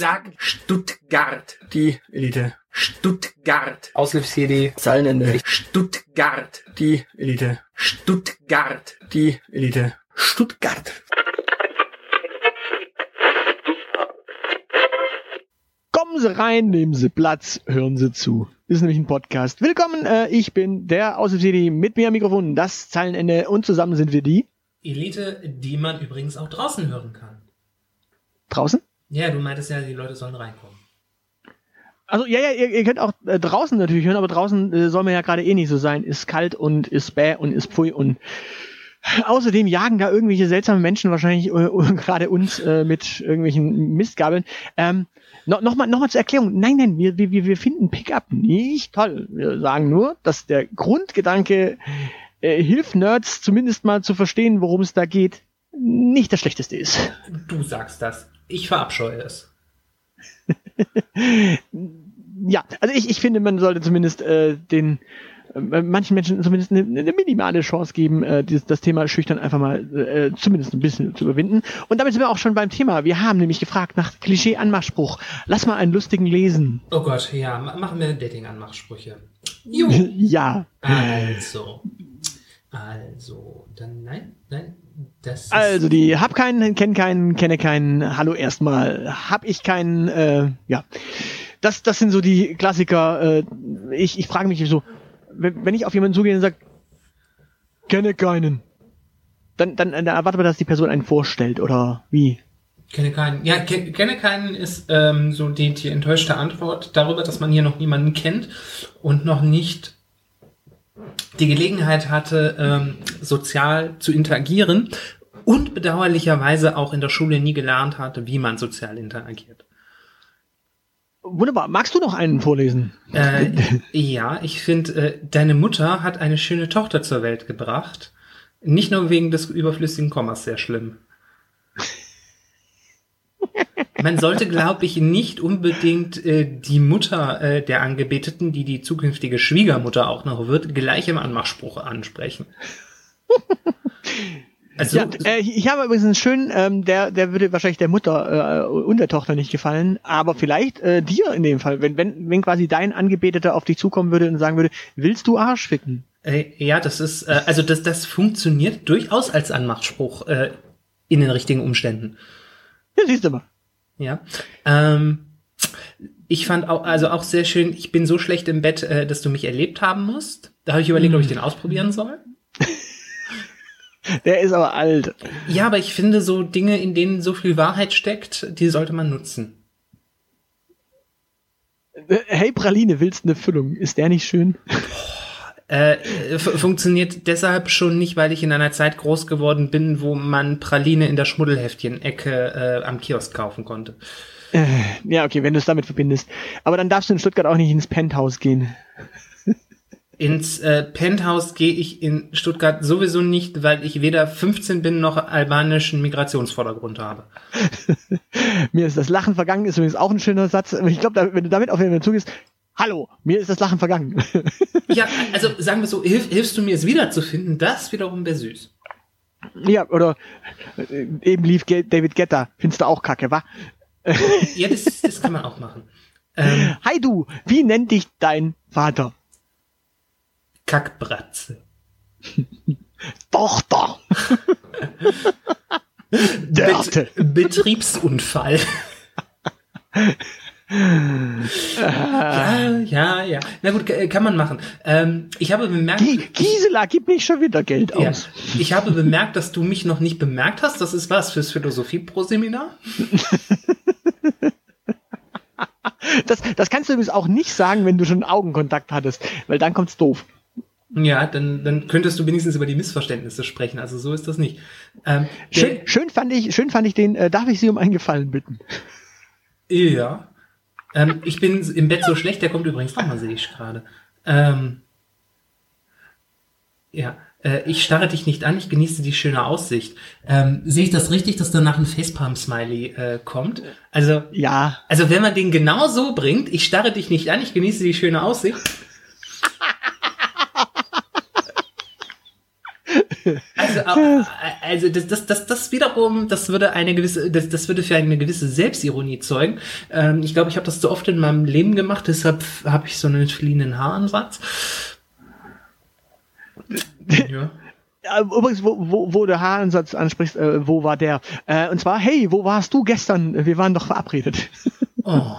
Sag Stuttgart. Die Elite. Stuttgart. Aushilfs-CD. Zeilenende. Stuttgart. Die Elite. Stuttgart. Die Elite. Stuttgart. Kommen Sie rein, nehmen Sie Platz, hören Sie zu. Das ist nämlich ein Podcast. Willkommen, äh, ich bin der Aushilfs-CD mit mir am Mikrofon, das Zeilenende und zusammen sind wir die Elite, die man übrigens auch draußen hören kann. draußen. Ja, du meintest ja, die Leute sollen reinkommen. Also ja, ja, ihr, ihr könnt auch äh, draußen natürlich hören, aber draußen äh, soll man ja gerade eh nicht so sein. Ist kalt und ist bäh und ist pfui und außerdem jagen da irgendwelche seltsamen Menschen wahrscheinlich äh, gerade uns äh, mit irgendwelchen Mistgabeln. Ähm, no, Nochmal noch mal zur Erklärung. Nein, nein, wir, wir, wir finden Pickup nicht toll. Wir sagen nur, dass der Grundgedanke äh, hilft Nerds zumindest mal zu verstehen, worum es da geht, nicht das Schlechteste ist. Du sagst das. Ich verabscheue es. Ja, also ich, ich finde, man sollte zumindest äh, den äh, manchen Menschen zumindest eine, eine minimale Chance geben, äh, dieses, das Thema schüchtern einfach mal äh, zumindest ein bisschen zu überwinden. Und damit sind wir auch schon beim Thema. Wir haben nämlich gefragt nach Klischee-Anmachspruch. Lass mal einen lustigen lesen. Oh Gott, ja, ma- machen wir Dating-Anmachsprüche. Ja. Also. Also, dann nein, nein, Also die hab keinen, kenn keinen, kenne keinen, hallo erstmal, hab ich keinen, äh, ja. Das, das sind so die Klassiker. Äh, ich, ich frage mich so, wenn, wenn ich auf jemanden zugehe und sage, kenne keinen, dann, dann, dann erwartet man, dass die Person einen vorstellt, oder wie? Kenne keinen. Ja, ke- kenne keinen ist ähm, so die, die enttäuschte Antwort darüber, dass man hier noch niemanden kennt und noch nicht die Gelegenheit hatte, ähm, sozial zu interagieren und bedauerlicherweise auch in der Schule nie gelernt hatte, wie man sozial interagiert. Wunderbar. Magst du noch einen vorlesen? Äh, ja, ich finde, äh, deine Mutter hat eine schöne Tochter zur Welt gebracht. Nicht nur wegen des überflüssigen Kommas sehr schlimm. Man sollte, glaube ich, nicht unbedingt äh, die Mutter äh, der Angebeteten, die die zukünftige Schwiegermutter auch noch wird, gleich im Anmachspruch ansprechen. Also, Ja, äh, ich habe übrigens einen schönen, ähm, der, der würde wahrscheinlich der Mutter äh, und der Tochter nicht gefallen, aber vielleicht äh, dir in dem Fall, wenn, wenn, wenn quasi dein Angebeteter auf dich zukommen würde und sagen würde, willst du Arsch ficken? Äh, ja, das ist, äh, also das, das funktioniert durchaus als Anmachspruch äh, in den richtigen Umständen. Ja, siehst du mal. Ja. Ähm, ich fand auch, also auch sehr schön, ich bin so schlecht im Bett, äh, dass du mich erlebt haben musst. Da habe ich überlegt, ob ich den ausprobieren soll. Der ist aber alt. Ja, aber ich finde so Dinge, in denen so viel Wahrheit steckt, die sollte man nutzen. Äh, Hey Praline, willst eine Füllung? Ist der nicht schön? Äh, funktioniert deshalb schon nicht, weil ich in einer Zeit groß geworden bin, wo man Praline in der Schmuddelheftchen-Ecke äh, am Kiosk kaufen konnte. Äh, ja, okay, wenn du es damit verbindest. Aber dann darfst du in Stuttgart auch nicht ins Penthouse gehen. Ins äh, Penthouse gehe ich in Stuttgart sowieso nicht, weil ich weder 15 bin noch albanischen Migrationsvordergrund habe. Mir ist das Lachen vergangen, ist übrigens auch ein schöner Satz. Ich glaube, wenn du damit auf jemanden zugehst, hallo, mir ist das Lachen vergangen. Ja, also sagen wir so, hilf, hilfst du mir es wiederzufinden? Das wiederum wäre süß. ja, oder äh, eben lief David Guetta. Findest du auch kacke, wa? Ja, das, das kann man auch machen. Ähm, Hi du, wie nennt dich dein Vater? Kackbratze. Tochter. Bet Betriebsunfall. ja, ja, ja. Na gut, kann man machen. Ähm, ich habe bemerkt, Gi- Gisela, gib nicht schon wieder Geld ja, aus. ich habe bemerkt, dass du mich noch nicht bemerkt hast. Das ist was fürs Philosophie-Pro-Seminar? Das, das kannst du übrigens auch nicht sagen, wenn du schon Augenkontakt hattest, weil dann kommt's doof. Ja, dann, dann könntest du wenigstens über die Missverständnisse sprechen. Also so ist das nicht. Ähm, Schön, schön fand ich, schön fand ich den, äh, darf ich Sie um einen Gefallen bitten? Ja. Ähm, ich bin im Bett so schlecht, der kommt übrigens nochmal, sehe ich gerade. Ähm, ja, äh, ich starre dich nicht an, ich genieße die schöne Aussicht. Ähm, sehe ich das richtig, dass danach ein Facepalm-Smiley äh, kommt? Also, Ja, also wenn man den genau so bringt, ich starre dich nicht an, ich genieße die schöne Aussicht. Also, also das, das, das, das wiederum, das würde eine gewisse, das, das würde für eine gewisse Selbstironie zeugen. Ähm, ich glaube, ich habe das so oft in meinem Leben gemacht, deshalb habe ich so einen fliehenden Haaransatz. ja. Übrigens, wo, wo, wo der Haaransatz ansprichst, äh, wo war der? Äh, und zwar, hey, wo warst du gestern? Wir waren doch verabredet. Oh.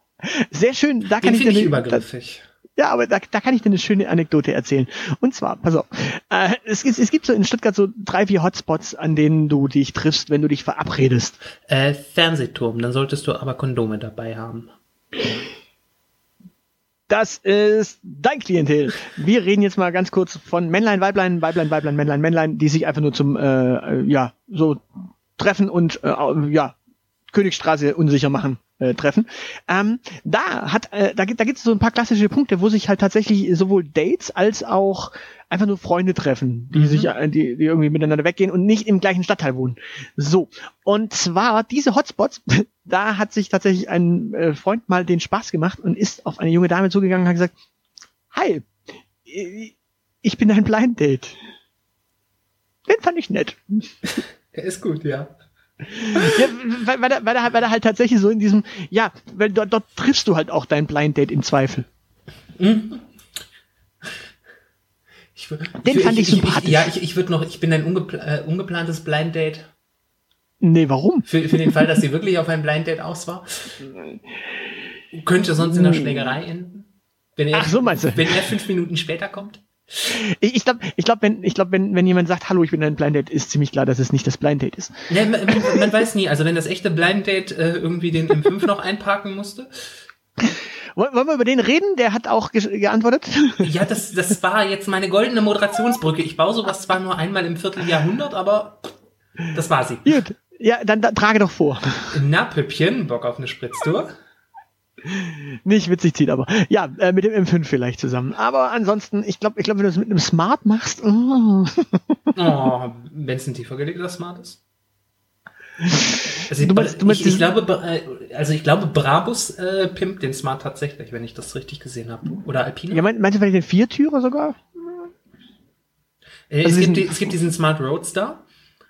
Sehr schön, da kann Den ich dir ich übergriffig. Ja, aber da, da kann ich dir eine schöne Anekdote erzählen. Und zwar, pass auf, äh, es, es, es gibt so in Stuttgart so drei, vier Hotspots, an denen du dich triffst, wenn du dich verabredest. Äh, Fernsehturm, dann solltest du aber Kondome dabei haben. Das ist dein Klientel. Wir reden jetzt mal ganz kurz von Männlein, Weiblein, Weiblein, Weiblein, Männlein, Männlein, die sich einfach nur zum, äh, ja, so treffen und, äh, ja, Königstraße unsicher machen äh, treffen. Ähm, da hat, äh, da, da gibt es so ein paar klassische Punkte, wo sich halt tatsächlich sowohl Dates als auch einfach nur Freunde treffen, die mhm. sich, äh, die, die irgendwie miteinander weggehen und nicht im gleichen Stadtteil wohnen. So. Und zwar diese Hotspots, da hat sich tatsächlich ein äh, Freund mal den Spaß gemacht und ist auf eine junge Dame zugegangen und hat gesagt, hi, ich bin ein Blind Date. Den fand ich nett. Er ist gut, ja ja, weil, weil, er, weil, er, weil er halt tatsächlich so in diesem, ja, weil dort, dort triffst du halt auch dein Blind Date im Zweifel. Mhm. Ich, Den ich, fand ich, ich sympathisch. ja, ich, ich würde noch, ich bin ein ungepl äh, ungeplantes Blind Date. Nee, warum? Für, für den Fall, dass sie wirklich auf ein Blind Date aus war. Könnte sonst in der Schlägerei enden. Wenn er, Ach so meinst du? Wenn er fünf Minuten später kommt. Ich, ich glaube, ich glaub, wenn, ich glaub, wenn, wenn jemand sagt, hallo, ich bin ein Blind Date, ist ziemlich klar, dass es nicht das Blind Date ist. Ja, man, man, weiß nie. Also wenn das echte Blind Date äh, irgendwie den M5 noch einparken musste. Wollen wir über den reden? Der hat auch ge geantwortet. Ja, das, das war jetzt meine goldene Moderationsbrücke. Ich baue sowas zwar nur einmal im Vierteljahrhundert, aber das war sie. Gut. Ja, dann, dann trage doch vor. Na, Püppchen, Bock auf eine Spritztour? Nicht witzig zieht, aber ja, äh, mit dem M5 vielleicht zusammen. Aber ansonsten, ich glaube, ich glaube, wenn du es mit einem Smart machst. Oh, oh wenn es ein tiefer gelegter Smart ist. Also du meinst, du meinst ich, ich glaube, äh, also ich glaube, Brabus äh, pimpt den Smart tatsächlich, wenn ich das richtig gesehen habe. Oder Alpine. Ja, meinst du vielleicht den Viertürer sogar? Äh, also es, gibt, es gibt diesen Smart Roadster.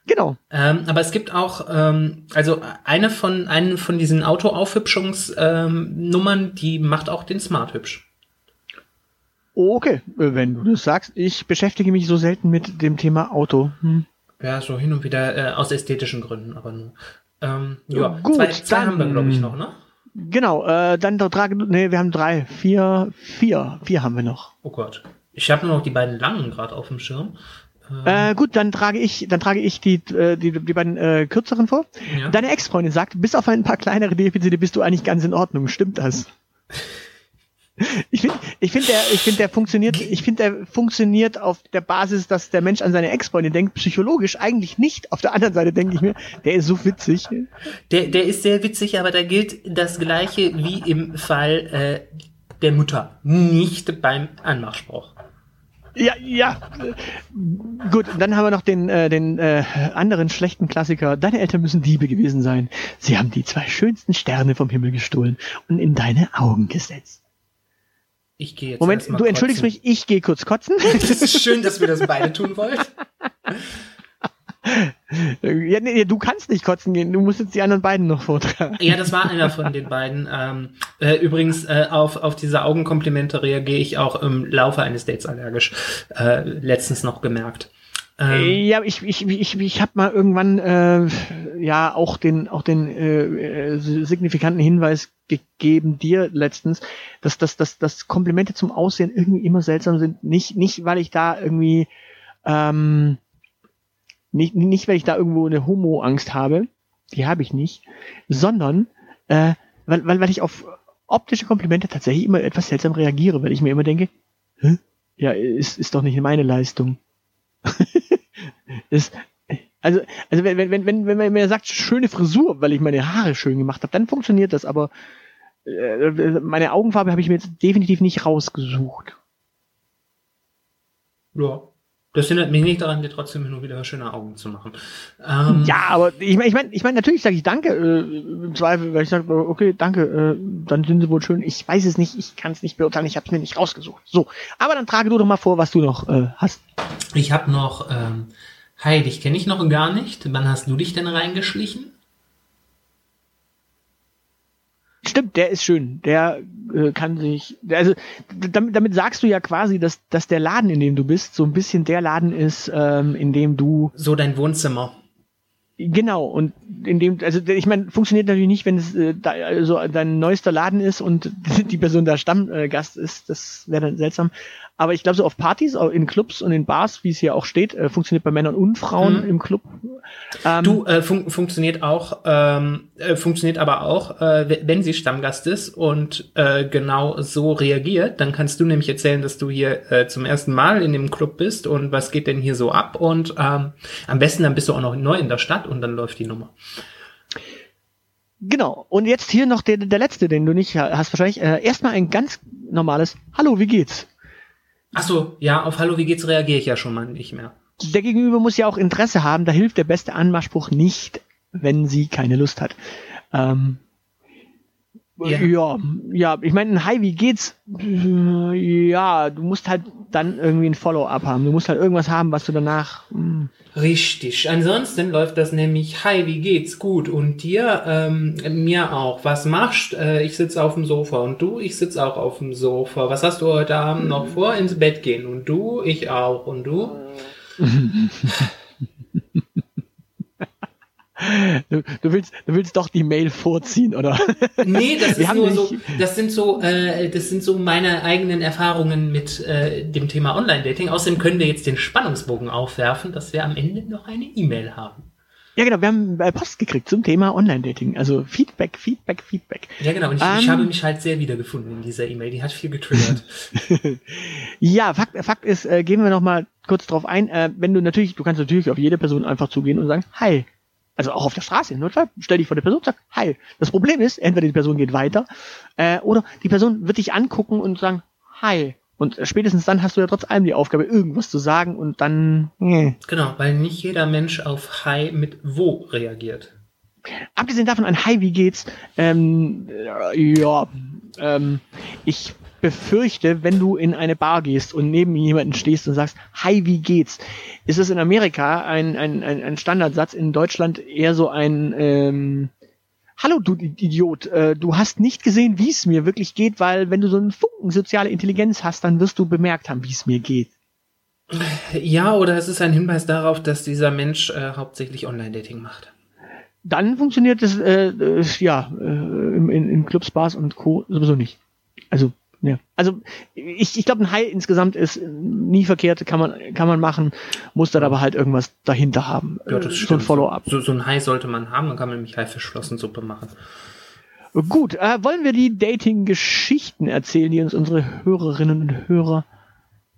Genau. Ähm, aber es gibt auch, ähm, also eine von, eine von diesen Autoaufhübschungsnummern, ähm, die macht auch den Smart hübsch. Okay, wenn du das sagst. Ich beschäftige mich so selten mit dem Thema Auto. Hm. Ja, so hin und wieder äh, aus ästhetischen Gründen, aber nur. Ähm, ja, gut, zwei, zwei dann, haben wir, glaube ich, noch, ne? Genau, äh, dann drei, nee, wir haben drei, vier, vier, vier haben wir noch. Oh Gott. Ich habe nur noch die beiden langen gerade auf dem Schirm. Äh, gut, dann trage ich, dann trage ich die, äh, die, die beiden äh, kürzeren vor. Ja. Deine Ex-Freundin sagt, bis auf ein paar kleinere Defizite bist du eigentlich ganz in Ordnung. Stimmt das? Ich finde, ich finde, der, ich finde, der funktioniert, ich finde, der funktioniert auf der Basis, dass der Mensch an seine Ex-Freundin denkt, psychologisch eigentlich nicht. Auf der anderen Seite denke ich mir, der ist so witzig. Der, der ist sehr witzig, aber da gilt das Gleiche wie im Fall äh, der Mutter. Nicht beim Anmachspruch. Ja, ja. Gut, dann haben wir noch den, äh, den äh, anderen schlechten Klassiker. Deine Eltern müssen Diebe gewesen sein. Sie haben die zwei schönsten Sterne vom Himmel gestohlen und in deine Augen gesetzt. Ich gehe jetzt Moment, du entschuldigst mich, ich gehe kurz kotzen. Das ist schön, dass wir das beide tun wollen. Ja, nee, du kannst nicht kotzen gehen, du musst jetzt die anderen beiden noch vortragen. Ja, das war einer von den beiden. Ähm, äh, übrigens, äh, auf, auf diese Augenkomplimente reagiere ich auch im Laufe eines Dates allergisch. Äh, letztens noch gemerkt. Ähm, ja, ich, ich, ich, ich habe mal irgendwann äh, ja auch den, auch den äh, signifikanten Hinweis gegeben dir letztens, dass, dass, dass, dass Komplimente zum Aussehen irgendwie immer seltsam sind. Nicht, nicht weil ich da irgendwie ähm, nicht, nicht, weil ich da irgendwo eine Homo-Angst habe, die habe ich nicht, sondern äh, weil, weil, weil ich auf optische Komplimente tatsächlich immer etwas seltsam reagiere, weil ich mir immer denke, Hä? ja, ist, ist doch nicht meine Leistung. ist, also, also wenn, wenn, wenn, wenn man mir sagt, schöne Frisur, weil ich meine Haare schön gemacht habe, dann funktioniert das, aber äh, meine Augenfarbe habe ich mir jetzt definitiv nicht rausgesucht. Ja. Das hindert mich nicht daran, dir trotzdem nur wieder schöne Augen zu machen. Ähm, ja, aber ich meine, ich meine, ich mein, natürlich sage ich Danke äh, im Zweifel, weil ich sage, okay, danke, äh, dann sind sie wohl schön. Ich weiß es nicht, ich kann es nicht beurteilen, ich habe es mir nicht rausgesucht. So, aber dann trage du doch mal vor, was du noch äh, hast. Ich habe noch, ähm, hi, dich kenne ich noch gar nicht. Wann hast du dich denn reingeschlichen? Stimmt, der ist schön. Der äh, kann sich. Also damit, damit sagst du ja quasi, dass, dass der Laden, in dem du bist, so ein bisschen der Laden ist, ähm, in dem du. So dein Wohnzimmer. Genau, und in dem, also ich meine, funktioniert natürlich nicht, wenn es äh, da, also dein neuester Laden ist und die Person da Stammgast ist, das wäre dann seltsam. Aber ich glaube, so auf Partys, in Clubs und in Bars, wie es hier auch steht, äh, funktioniert bei Männern und Frauen mhm. im Club. Ähm, du, äh, fun funktioniert auch, ähm, äh, funktioniert aber auch, äh, wenn sie Stammgast ist und äh, genau so reagiert, dann kannst du nämlich erzählen, dass du hier äh, zum ersten Mal in dem Club bist und was geht denn hier so ab und ähm, am besten dann bist du auch noch neu in der Stadt und dann läuft die Nummer. Genau. Und jetzt hier noch der, der letzte, den du nicht hast wahrscheinlich. Äh, erstmal ein ganz normales Hallo, wie geht's? Ach so, ja, auf Hallo, wie geht's reagiere ich ja schon mal nicht mehr. Der Gegenüber muss ja auch Interesse haben, da hilft der beste Anmachspruch nicht, wenn sie keine Lust hat. Ähm, ja. ja, ja, ich meine, ein Hi, wie geht's? Ja, du musst halt dann irgendwie ein Follow-up haben. Du musst halt irgendwas haben, was du danach. Mh. Hm. Richtig. Ansonsten läuft das nämlich, hi, wie geht's? Gut. Und dir? Ähm, mir auch. Was machst? Äh, ich sitze auf dem Sofa. Und du? Ich sitze auch auf dem Sofa. Was hast du heute Abend noch vor? Ins Bett gehen. Und du? Ich auch. Und du? Du, du, willst, du willst doch die Mail vorziehen, oder? Nee, das ist nur so, das sind so, äh, das sind so meine eigenen Erfahrungen mit äh, dem Thema Online-Dating. Außerdem können wir jetzt den Spannungsbogen aufwerfen, dass wir am Ende noch eine E-Mail haben. Ja, genau, wir haben äh, Post gekriegt zum Thema Online-Dating. Also Feedback, Feedback, Feedback. Ja, genau, und ich, um, ich ähm, habe mich halt sehr wiedergefunden in dieser E-Mail. Die hat viel getriggert. ja, Fakt, Fakt ist, äh, gehen wir noch mal kurz drauf ein. Äh, wenn du natürlich, du kannst natürlich auf jede Person einfach zugehen und sagen, hi, also auch auf der Straße, in Notfall, stell dich vor der Person und sag, hi. Das Problem ist, entweder die Person geht weiter, äh, oder die Person wird dich angucken und sagen, hi. Und spätestens dann hast du ja trotz allem die Aufgabe, irgendwas zu sagen und dann. Äh. Genau, weil nicht jeder Mensch auf Hi mit wo reagiert. Abgesehen davon, ein Hi, wie geht's? Ähm, ja, ähm, ich befürchte, wenn du in eine Bar gehst und neben jemanden stehst und sagst, hi, wie geht's? Ist es in Amerika ein, ein, ein, ein Standardsatz, in Deutschland eher so ein, ähm, Hallo, du Idiot, äh, du hast nicht gesehen, wie es mir wirklich geht, weil wenn du so einen Funken soziale Intelligenz hast, dann wirst du bemerkt haben, wie es mir geht. Ja, oder es ist ein Hinweis darauf, dass dieser Mensch äh, hauptsächlich Online-Dating macht. Dann funktioniert es äh, äh, ja äh, in, in Clubs, Bars und Co. sowieso nicht. Also ja. Also ich, ich glaube, ein Hai insgesamt ist nie verkehrt, kann man, kann man machen, muss dann aber halt irgendwas dahinter haben. Ja, das so ein Follow-up. So, so ein Hai sollte man haben, dann kann man nämlich Haifischflossensuppe machen. Gut, äh, wollen wir die Dating-Geschichten erzählen, die uns unsere Hörerinnen und Hörer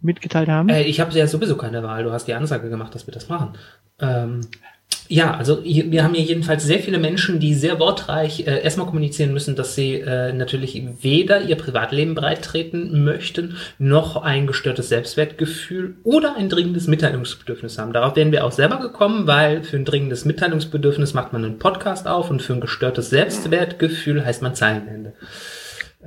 mitgeteilt haben? Äh, ich habe ja sowieso keine Wahl. Du hast die Ansage gemacht, dass wir das machen. Ähm, ja, also wir haben hier jedenfalls sehr viele Menschen, die sehr wortreich äh, erstmal kommunizieren müssen, dass sie äh, natürlich weder ihr Privatleben breittreten möchten, noch ein gestörtes Selbstwertgefühl oder ein dringendes Mitteilungsbedürfnis haben. Darauf wären wir auch selber gekommen, weil für ein dringendes Mitteilungsbedürfnis macht man einen Podcast auf und für ein gestörtes Selbstwertgefühl heißt man Zeilenende.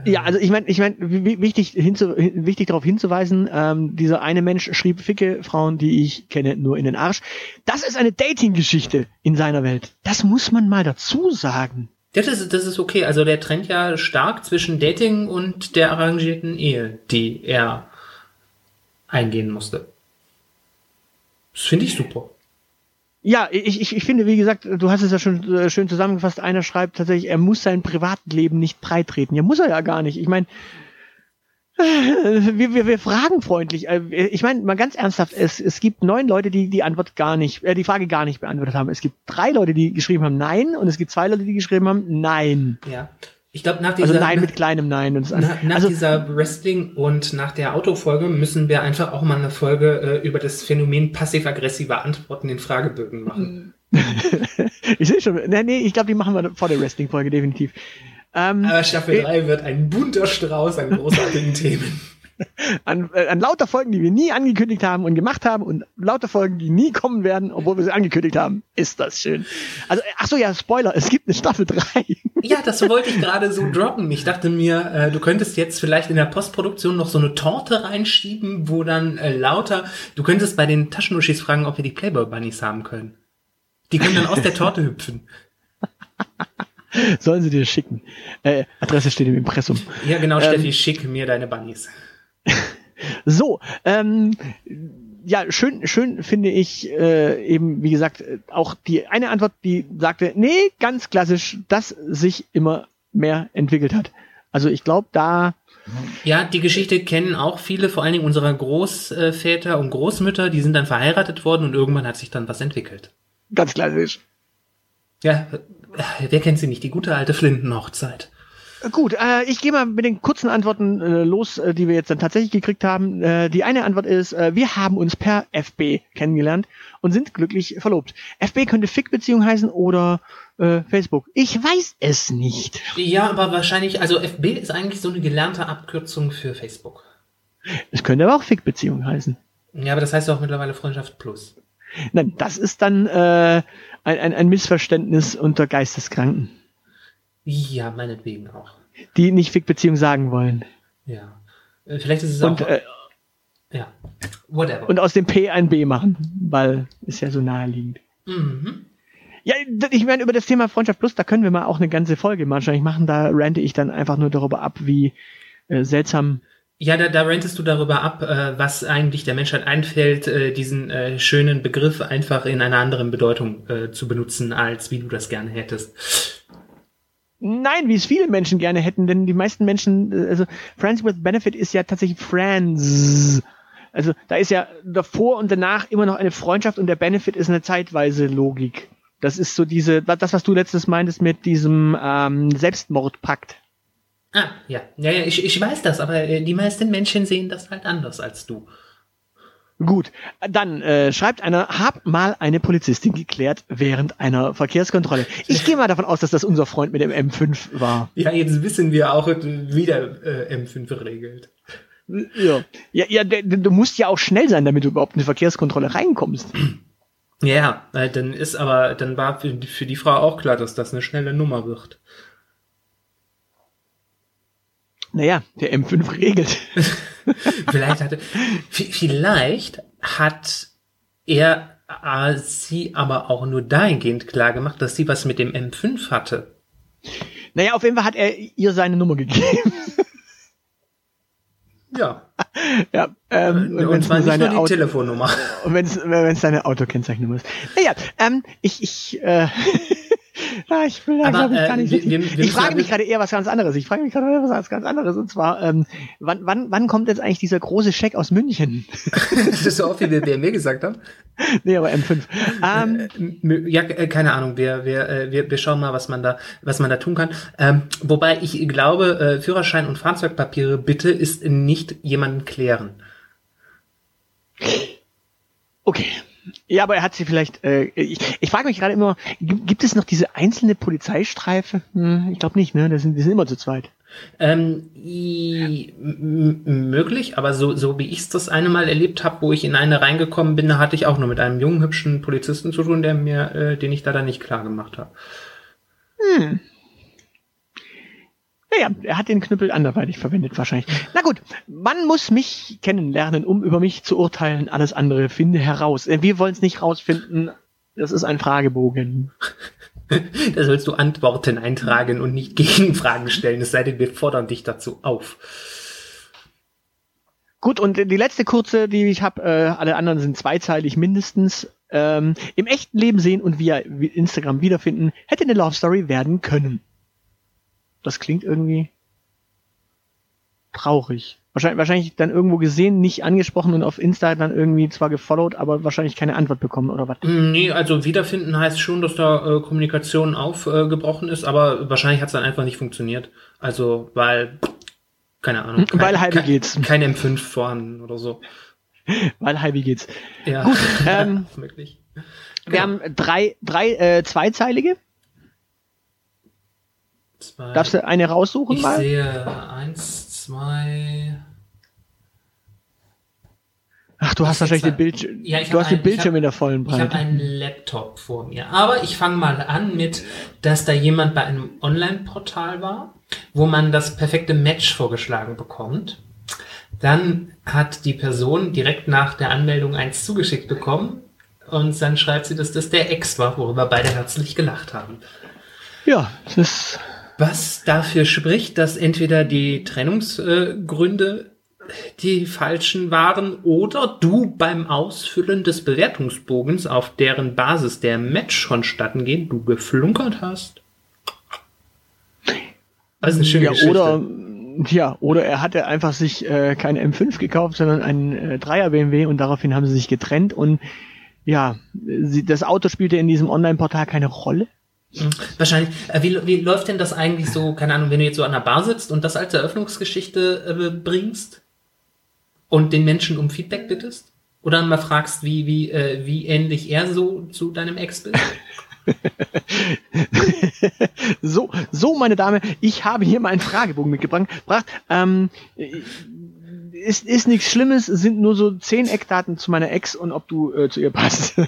Ja, also ich meine, ich meine, wichtig, hinzu, wichtig darauf hinzuweisen, ähm, dieser eine Mensch schrieb Ficke Frauen, die ich kenne, nur in den Arsch. Das ist eine Dating-Geschichte in seiner Welt. Das muss man mal dazu sagen. Ja, das ist, das ist okay. Also der trennt ja stark zwischen Dating und der arrangierten Ehe, die er eingehen musste. Das finde ich super. Ja, ich, ich, ich finde, wie gesagt, du hast es ja schon äh, schön zusammengefasst. Einer schreibt tatsächlich, er muss sein Privatleben nicht breitreten. Ja, muss er ja gar nicht. Ich meine, äh, wir, wir, wir fragen freundlich. Äh, ich meine, mal ganz ernsthaft, es, es gibt neun Leute, die die Antwort gar nicht, äh, die Frage gar nicht beantwortet haben. Es gibt drei Leute, die geschrieben haben Nein und es gibt zwei Leute, die geschrieben haben Nein. Ja. Ich glaube, nach also dieser. Also Nein mit kleinem Nein. Und nach, nach also, dieser Wrestling- und nach der Autofolge müssen wir einfach auch mal eine Folge äh, über das Phänomen passiv-aggressive Antworten in Fragebögen machen. ich sehe schon. Nee, nee, ich glaube, die machen wir vor der Wrestling-Folge definitiv. Ähm, Aber Staffel 3 wird ein bunter Strauß an großartigen Themen. An, äh, an lauter Folgen, die wir nie angekündigt haben und gemacht haben und lauter Folgen, die nie kommen werden, obwohl wir sie angekündigt haben. Ist das schön. Also, ach so, ja, Spoiler, es gibt eine Staffel 3. Ja, das wollte ich gerade so droppen. Ich dachte mir, äh, du könntest jetzt vielleicht in der Postproduktion noch so eine Torte reinschieben, wo dann äh, lauter, du könntest bei den Taschenuschis fragen, ob wir die Playboy Bunnies haben können. Die können dann aus der Torte hüpfen. Sollen sie dir schicken. Äh, Adresse steht im Impressum. Ja, genau, Steffi, schick mir deine Bunnies. So, ähm, ja, schön, schön finde ich äh, eben, wie gesagt, auch die eine Antwort, die sagte, nee, ganz klassisch, dass sich immer mehr entwickelt hat. Also ich glaube, da Ja, die Geschichte kennen auch viele, vor allen Dingen unserer Großväter und Großmütter, die sind dann verheiratet worden und irgendwann hat sich dann was entwickelt. ganz klassisch. Ja, äh, wer kennt sie nicht? Die gute alte Flintenhochzeit. Gut, äh, ich gehe mal mit den kurzen Antworten äh, los, äh, die wir jetzt dann tatsächlich gekriegt haben. Äh, die eine Antwort ist, äh, wir haben uns per FB kennengelernt und sind glücklich verlobt. FB könnte Fick-Beziehung heißen oder äh, Facebook. Ich weiß es nicht. Ja, aber wahrscheinlich, also FB ist eigentlich so eine gelernte Abkürzung für Facebook. Es könnte aber auch Fick-Beziehung heißen. Ja, aber das heißt auch mittlerweile Freundschaft Plus. Nein, das ist dann äh, ein, ein, ein Missverständnis unter Geisteskranken, Ja, meinetwegen auch. die nicht Fick-Beziehung sagen wollen. Ja. Äh, Vielleicht ist es Und, auch. äh, ja. Whatever. und aus dem P ein B machen, weil ist ja so naheliegend. mhm. Ja, ich meine, über das Thema Freundschaft Plus, da können wir mal auch eine ganze Folge wahrscheinlich machen. Da rante ich dann einfach nur darüber ab, wie äh, seltsam. Ja, da, da rentest du darüber ab, äh, was eigentlich der Menschheit einfällt, äh, diesen äh, schönen Begriff einfach in einer anderen Bedeutung äh, zu benutzen, als wie du das gerne hättest. Nein, wie es viele Menschen gerne hätten, denn die meisten Menschen, äh, also Friends with Benefit ist ja tatsächlich Friends. Also da ist ja davor und danach immer noch eine Freundschaft und der Benefit ist eine zeitweise Logik. Das ist so diese, das, was du letztes meintest mit diesem ähm, Selbstmordpakt. Ah, ja. Ja, ja, ich, ich weiß das, aber äh, die meisten Menschen sehen das halt anders als du. Gut, dann äh, schreibt einer, hab mal eine Polizistin geklärt während einer Verkehrskontrolle. Ich gehe mal davon aus, dass das unser Freund mit dem M5 war. Ja, jetzt wissen wir auch, wie der äh, M5 regelt. Ja, ja, ja du musst ja auch schnell sein, damit du überhaupt in eine Verkehrskontrolle reinkommst. Ja, dann ist aber, dann war für, die- für die Frau auch klar, dass das eine schnelle Nummer wird. Naja, der M5 regelt. Vielleicht hatte, vielleicht hat er sie aber auch nur dahingehend klar gemacht, dass sie was mit dem M5 hatte. Naja, auf jeden Fall hat er ihr seine Nummer gegeben. Ja. ja, ähm, Und, zwar nicht seine nur die Auto- Telefonnummer. Und wenn es seine Autokennzeichennummer ist. Naja, ähm, ich, ich, äh, ah, ich will da, glaube ich, äh, gar nicht. wir- richtig- wir- wir ich frage mich gerade eher was ganz anderes. Ich frage mich gerade eher was ganz anderes. Und zwar, ähm, wann, wann, wann kommt jetzt eigentlich dieser große Scheck aus München? das ist so oft, wie wir, wir mir gesagt haben. nee, aber M5. Ähm, Ja, äh, keine Ahnung. Wir, wir, äh, wir, wir schauen mal, was man da, was man da tun kann. Ähm, wobei ich glaube, äh, Führerschein und Fahrzeugpapiere bitte ist nicht jemanden klären. okay. Ja, aber er hat sie vielleicht. Äh, ich ich frage mich gerade immer, gi- gibt es noch diese einzelne Polizeistreife? Hm, ich glaube nicht, ne? Das sind, die sind immer zu zweit. Ähm, i- möglich, aber so, so wie ich es das eine Mal erlebt habe, wo ich in eine reingekommen bin, da hatte ich auch nur mit einem jungen, hübschen Polizisten zu tun, der mir, äh, den ich da dann nicht klar gemacht habe. Naja, er hat den Knüppel anderweitig verwendet wahrscheinlich. Na gut, man muss mich kennenlernen, um über mich zu urteilen. Alles andere finde heraus. Äh, Wir wollen es nicht rausfinden. Das ist ein Fragebogen. Da sollst du Antworten eintragen und nicht Gegenfragen stellen, es sei denn, wir fordern dich dazu auf. Gut, und die letzte kurze, die ich habe, äh, alle anderen sind zweizeilig mindestens. Ähm, Im echten Leben sehen und via Instagram wiederfinden, hätte eine Love Story werden können. Das klingt irgendwie traurig. Wahrscheinlich, wahrscheinlich dann irgendwo gesehen, nicht angesprochen und auf Insta dann irgendwie zwar gefollowt, aber wahrscheinlich keine Antwort bekommen oder was. Nee, also wiederfinden heißt schon, dass da äh, Kommunikation aufgebrochen ist, aber wahrscheinlich hat es dann einfach nicht funktioniert. Also, weil, keine Ahnung. Kein, Weil halb geht's. Kein M5 vorhanden oder so. Weil wie geht's? Ja, Gut, ähm, wirklich. Wir haben drei, drei äh, zweizeilige. Zwei. Darfst du eine raussuchen ich mal? sehe eins, zwei, Ach, du hast wahrscheinlich den Bildschirm. Ja, du hast ein, den Bildschirm hab, in der vollen Breite. Ich habe einen Laptop vor mir. Aber ich fange mal an mit, dass da jemand bei einem Online-Portal war, wo man das perfekte Match vorgeschlagen bekommt. Dann hat die Person direkt nach der Anmeldung eins zugeschickt bekommen und dann schreibt sie, dass das der Ex war, worüber beide herzlich gelacht haben. Ja, das ist. Was dafür spricht, dass entweder die Trennungsgründe die falschen waren oder du beim Ausfüllen des Bewertungsbogens, auf deren Basis der Match vonstatten geht, du geflunkert hast. Das ist eine schöne ja, Geschichte. Oder, ja, oder er hatte einfach sich äh, kein M5 gekauft, sondern einen äh, Dreier BMW und daraufhin haben sie sich getrennt und ja, sie, das Auto spielte in diesem Online-Portal keine Rolle. Hm, wahrscheinlich. Äh, wie, wie läuft denn das eigentlich so, keine Ahnung, wenn du jetzt so an der Bar sitzt und das als Eröffnungsgeschichte äh, bringst? und den Menschen um Feedback bittest? Oder mal fragst, wie, wie, äh, wie ähnlich er so zu deinem Ex ist? so, so, meine Dame, ich habe hier mal einen Fragebogen mitgebracht. Ähm, ist, ist nichts Schlimmes, sind nur so zehn Eckdaten zu meiner Ex und ob du äh, zu ihr passt.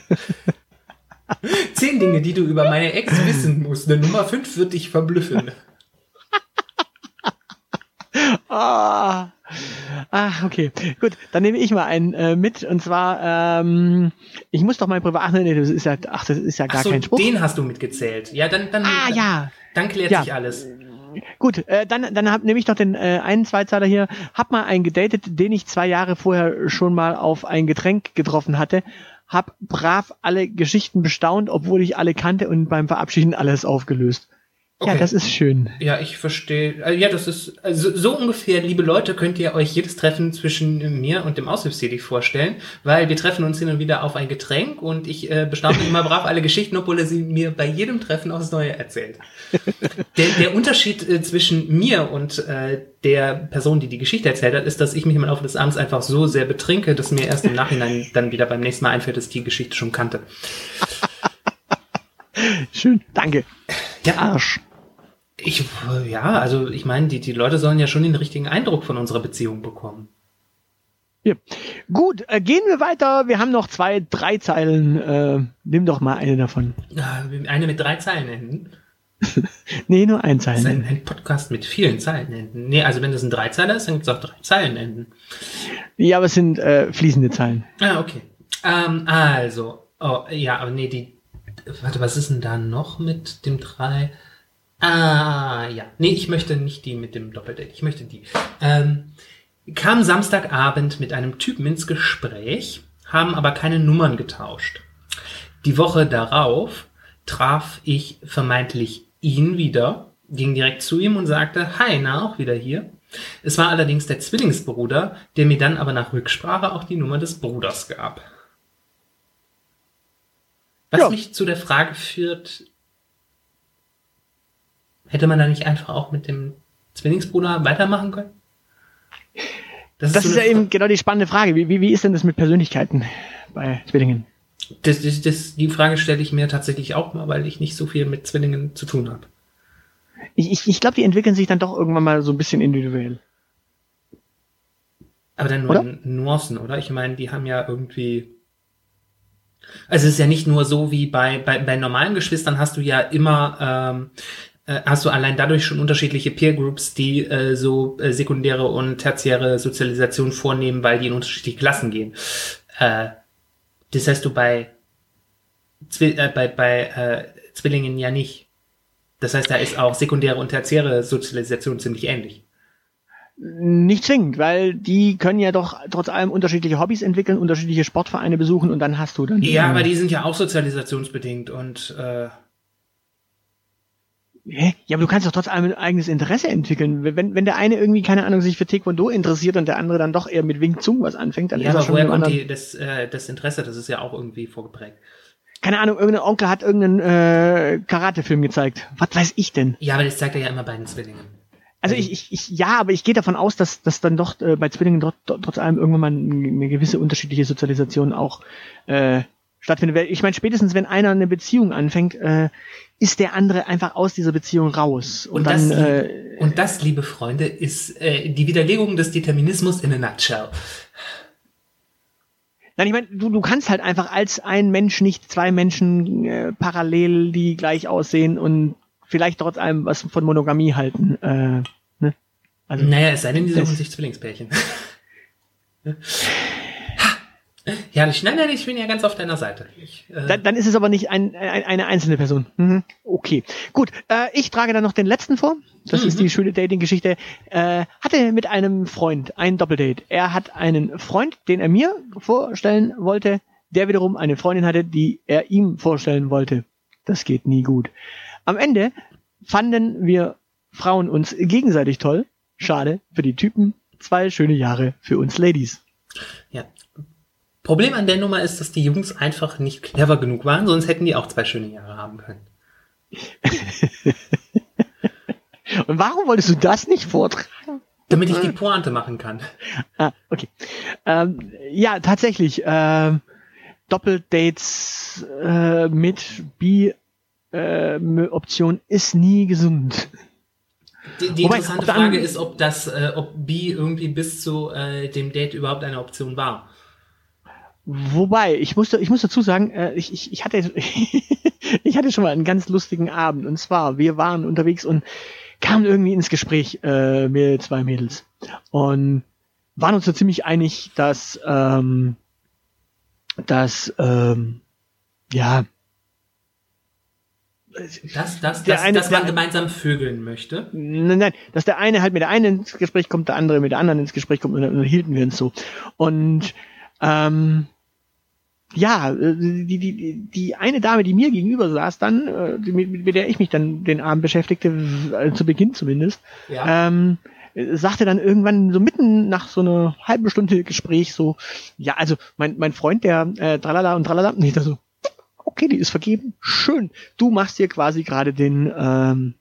zehn Dinge, die du über meine Ex wissen musst. Eine Nummer fünf wird dich verblüffen. ah. Ach, okay. Gut, dann nehme ich mal einen äh, mit. Und zwar, ähm, ich muss doch mein Privat. Ach, nee, das ist ja, ach, das ist ja gar so, kein Spruch. Den hast du mitgezählt. Ja, dann, dann. Ah, dann, ja. Dann klärt ja. sich alles. Gut, äh, dann, dann hab, nehme ich noch den äh, einen Zweizeiler hier. Hab mal einen gedatet, den ich zwei Jahre vorher schon mal auf ein Getränk getroffen hatte. Hab brav alle Geschichten bestaunt, obwohl ich alle kannte und beim Verabschieden alles aufgelöst. Okay. Ja, das ist schön. Ja, ich verstehe. Äh, ja, das ist also so ungefähr, liebe Leute, könnt ihr euch jedes Treffen zwischen mir und dem Aushilfstätig vorstellen, weil wir treffen uns hin und wieder auf ein Getränk und ich äh, bestaune immer brav alle Geschichten, obwohl er sie mir bei jedem Treffen aufs Neue erzählt. Der, der Unterschied äh, zwischen mir und äh, der Person, die die Geschichte erzählt hat, ist, dass ich mich im Laufe des Abends einfach so sehr betrinke, dass mir erst im Nachhinein dann wieder beim nächsten Mal einfällt, dass ich die Geschichte schon kannte. Schön, danke. Der Arsch. Ich, ja, also ich meine, die, die Leute sollen ja schon den richtigen Eindruck von unserer Beziehung bekommen. Ja. Gut, äh, gehen wir weiter. Wir haben noch zwei, drei Zeilen. Äh, nimm doch mal eine davon. Eine mit drei Zeilenenden? nee, nur ein Zeilen. Das ist ein, ein, Podcast mit vielen Zeilenenden. Nee, also wenn das ein Dreizeiler ist, dann gibt es auch drei Zeilenenden. Ja, aber es sind äh, fließende Zeilen. Ah, okay. Ähm, also, oh, ja, aber nee, die. Warte, was ist denn da noch mit dem drei? Ah, ja. Nee, ich möchte nicht die mit dem Doppeldate. Ich möchte die. Ähm, kam Samstagabend mit einem Typen ins Gespräch, haben aber keine Nummern getauscht. Die Woche darauf traf ich vermeintlich ihn wieder, ging direkt zu ihm und sagte, hi, na, auch wieder hier. Es war allerdings der Zwillingsbruder, der mir dann aber nach Rücksprache auch die Nummer des Bruders gab. Was ja. mich zu der Frage führt, Hätte man da nicht einfach auch mit dem Zwillingsbruder weitermachen können? Das, das ist, so ist ja eben genau die spannende Frage. Wie, wie, wie ist denn das mit Persönlichkeiten bei Zwillingen? Das, das, das, die Frage stelle ich mir tatsächlich auch mal, weil ich nicht so viel mit Zwillingen zu tun habe. Ich, ich, ich glaube, die entwickeln sich dann doch irgendwann mal so ein bisschen individuell. Aber dann nur oder? in Nuancen, oder? Ich meine, die haben ja irgendwie. Also es ist ja nicht nur so wie bei, bei, bei normalen Geschwistern hast du ja immer ähm, äh, hast du allein dadurch schon unterschiedliche Peer Groups, die äh, so äh, sekundäre und tertiäre Sozialisation vornehmen, weil die in unterschiedliche Klassen gehen. Äh, das heißt du bei, Zwi äh, bei, bei äh, Zwillingen ja nicht. Das heißt, da ist auch sekundäre und tertiäre Sozialisation ziemlich ähnlich. Nicht zwingend, weil die können ja doch trotz allem unterschiedliche Hobbys entwickeln, unterschiedliche Sportvereine besuchen und dann hast du dann. Ja, aber die sind ja auch sozialisationsbedingt und äh, Hä? Ja, aber du kannst doch trotz allem ein eigenes Interesse entwickeln. Wenn, wenn der eine irgendwie, keine Ahnung, sich für Taekwondo interessiert und der andere dann doch eher mit Wing Zung was anfängt, dann ja, ist aber schon woher kommt die, das, äh, das Interesse? Das ist ja auch irgendwie vorgeprägt. Keine Ahnung, irgendein Onkel hat irgendeinen äh, Karate-Film gezeigt. Was weiß ich denn? Ja, aber das zeigt er ja immer bei den Zwillingen. Also ich, ich, ich ja, aber ich gehe davon aus, dass, dass dann doch äh, bei Zwillingen dort, trotz allem irgendwann mal eine gewisse unterschiedliche Sozialisation auch äh, stattfindet. Ich meine, spätestens wenn einer eine Beziehung anfängt, äh, ist der andere einfach aus dieser Beziehung raus. Und, und dann, das, äh, und das, liebe Freunde, ist äh, die Widerlegung des Determinismus in a nutshell. Nein, ich meine, du, du kannst halt einfach als ein Mensch nicht zwei Menschen äh, parallel, die gleich aussehen und vielleicht trotz allem was von Monogamie halten. Äh, ne? also, naja, es sei denn, die suchen sich Zwillingspärchen. Herrlich. Nein, nein, ich bin ja ganz auf deiner Seite. Ich, äh dann, dann, ist es aber nicht ein, ein, eine einzelne Person. Mhm. Okay, gut. Äh, ich trage dann noch den letzten vor. Das mhm. ist die schöne Dating-Geschichte. Äh, hatte mit einem Freund ein Doppeldate. Er hat einen Freund, den er mir vorstellen wollte, der wiederum eine Freundin hatte, die er ihm vorstellen wollte. Das geht nie gut. Am Ende fanden wir Frauen uns gegenseitig toll. Schade für die Typen. Zwei schöne Jahre für uns Ladies. Ja, Problem an der Nummer ist, dass die Jungs einfach nicht clever genug waren, sonst hätten die auch zwei schöne Jahre haben können. Und warum wolltest du das nicht vortragen? Damit ich die Pointe machen kann. Ah, okay. Ähm, ja, tatsächlich. Äh, Doppeldates äh, mit Bi-Option äh, ist nie gesund. Die, die Wobei, interessante Frage ist, ob das, äh, ob Bi irgendwie bis zu äh, dem Date überhaupt eine Option war. Wobei, ich musste, ich muss dazu sagen, äh, ich, ich, ich, hatte, ich hatte schon mal einen ganz lustigen Abend. Und zwar, wir waren unterwegs und kamen irgendwie ins Gespräch äh, mit zwei Mädels. Und waren uns da ziemlich einig, dass, ähm, dass, ähm, ja, dass, dass, dass, eine, dass man gemeinsam vögeln möchte? Nein, nein, dass der eine halt mit der einen ins Gespräch kommt, der andere mit der anderen ins Gespräch kommt und dann hielten wir uns so. Und ähm, ja, äh, die, die, die eine Dame, die mir gegenüber saß, dann, äh, mit, mit der ich mich dann den Abend beschäftigte, äh, zu Beginn zumindest, ja. ähm, sagte dann irgendwann so mitten nach so einer halben Stunde Gespräch so, ja, also mein, mein Freund, der äh, tralala und tralala, nicht so, okay, die ist vergeben, schön. Du machst hier quasi gerade den, ähm,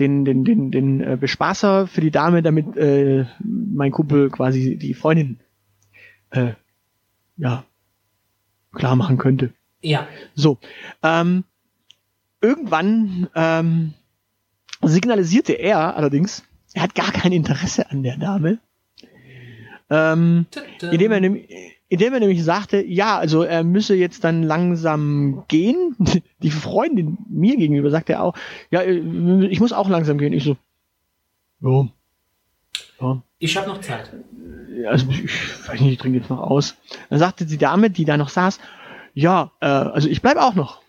den, den, den, den äh, Bespaßer für die Dame, damit äh, mein Kumpel quasi die Freundin äh, ja klar machen könnte. Ja. So. Ähm, irgendwann ähm, signalisierte er allerdings, er hat gar kein Interesse an der Dame. Ähm, indem, er nämlich, indem er nämlich sagte, ja, also er müsse jetzt dann langsam gehen. Die Freundin mir gegenüber sagte er auch, ja, ich muss auch langsam gehen. Ich so, ja. ja. Ich habe noch Zeit. Also ich weiß nicht, ich trinke jetzt noch aus. Dann sagte die Dame, die da noch saß, ja, äh, also ich bleib auch noch.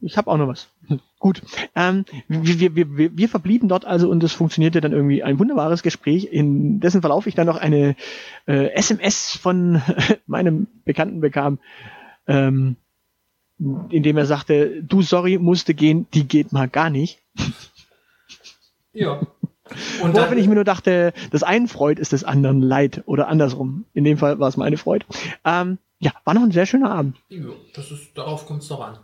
Ich habe auch noch was. Gut. Ähm, wir, wir, wir, wir verblieben dort also und es funktionierte dann irgendwie ein wunderbares Gespräch, in dessen Verlauf ich dann noch eine äh, SMS von meinem Bekannten bekam, ähm, in dem er sagte, du sorry, musste gehen, die geht mal gar nicht. Ja. Und Woraufhin ich mir nur dachte, das einen Freud ist des anderen Leid oder andersrum. In dem Fall war es meine Freud. Ähm, ja, war noch ein sehr schöner Abend. Das ist, darauf kommt es doch an.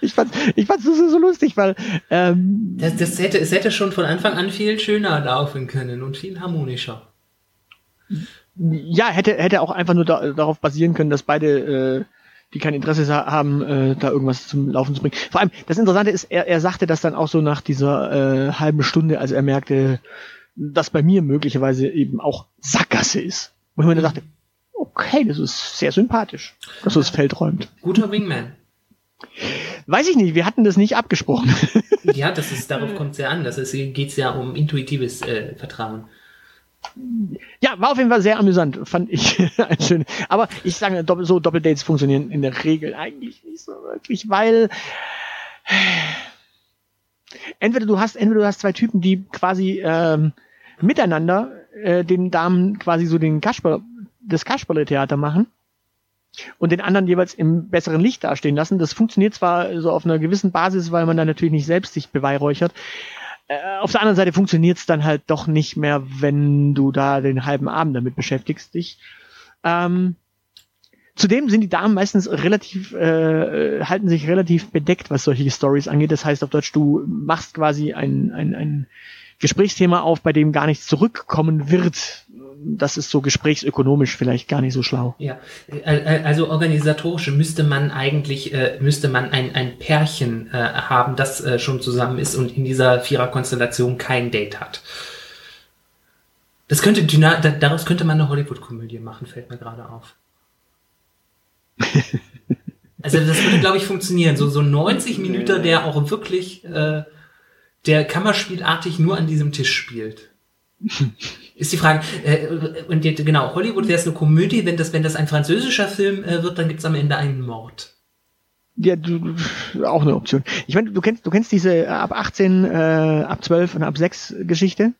ich fand ich fand's so, so lustig, weil ähm, das, das hätte, es hätte schon von Anfang an viel schöner laufen können und viel harmonischer. Ja, hätte, hätte auch einfach nur da, darauf basieren können, dass beide, äh, die kein Interesse haben, äh, da irgendwas zum Laufen zu bringen. Vor allem, das Interessante ist, er, er sagte das dann auch so nach dieser äh, halben Stunde, als er merkte, dass bei mir möglicherweise eben auch Sackgasse ist. Wo ich mir dann dachte, okay, das ist sehr sympathisch, dass du das Feld räumt. Guter Wingman. Weiß ich nicht, wir hatten das nicht abgesprochen. ja, das ist, darauf kommt es ja an. Das geht es ja um intuitives äh, Vertrauen. Ja, war auf jeden Fall sehr amüsant, fand ich ein schön. Aber ich sage, so Doppeldates funktionieren in der Regel eigentlich nicht so wirklich, weil entweder du hast, entweder du hast zwei Typen, die quasi ähm, miteinander äh, den Damen quasi so den Kasper das Kasperle-Theater machen und den anderen jeweils im besseren Licht dastehen lassen. Das funktioniert zwar so auf einer gewissen Basis, weil man dann natürlich nicht selbst sich beweihräuchert. Äh, auf der anderen Seite funktioniert es dann halt doch nicht mehr, wenn du da den halben Abend damit beschäftigst dich. Ähm, Zudem sind die Damen meistens relativ, äh, halten sich relativ bedeckt, was solche Stories angeht. Das heißt auf Deutsch, du machst quasi ein, ein, ein Gesprächsthema auf, bei dem gar nichts zurückkommen wird. Das ist so gesprächsökonomisch vielleicht gar nicht so schlau. Ja, also organisatorisch müsste man eigentlich, äh, müsste man ein, ein Pärchen äh, haben, das äh, schon zusammen ist und in dieser Viererkonstellation kein Date hat. Das könnte, daraus könnte man eine Hollywood-Komödie machen, fällt mir gerade auf. Also das würde, glaube ich, funktionieren. So, so 90 Minuten, der auch wirklich, äh, der Kammerspielartig nur an diesem Tisch spielt. Ist die Frage, äh, und die, genau, Hollywood wäre es eine Komödie, wenn das, wenn das ein französischer Film äh, wird, dann gibt's am Ende einen Mord. Ja, du, auch eine Option. Ich meine, du kennst, du kennst diese äh, ab 18, äh, ab 12 und ab 6 Geschichte?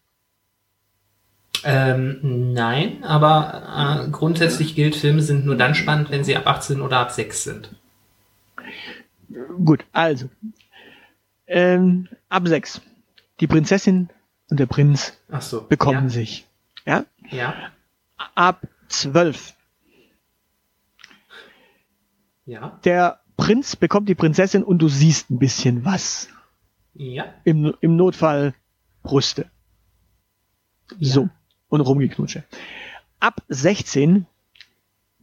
Ähm, nein, aber äh, grundsätzlich gilt, Filme sind nur dann spannend, wenn sie ab 18 oder ab 6 sind. Gut, also. Ähm, ab 6. Die Prinzessin und der Prinz so, bekommen ja. sich. Ja? Ja, Ab 12. ja, Der Prinz bekommt die Prinzessin und du siehst ein bisschen was. ja. Im, im Notfall Brüste. So. Ja. Und Rumgeknutsche. Ab 16.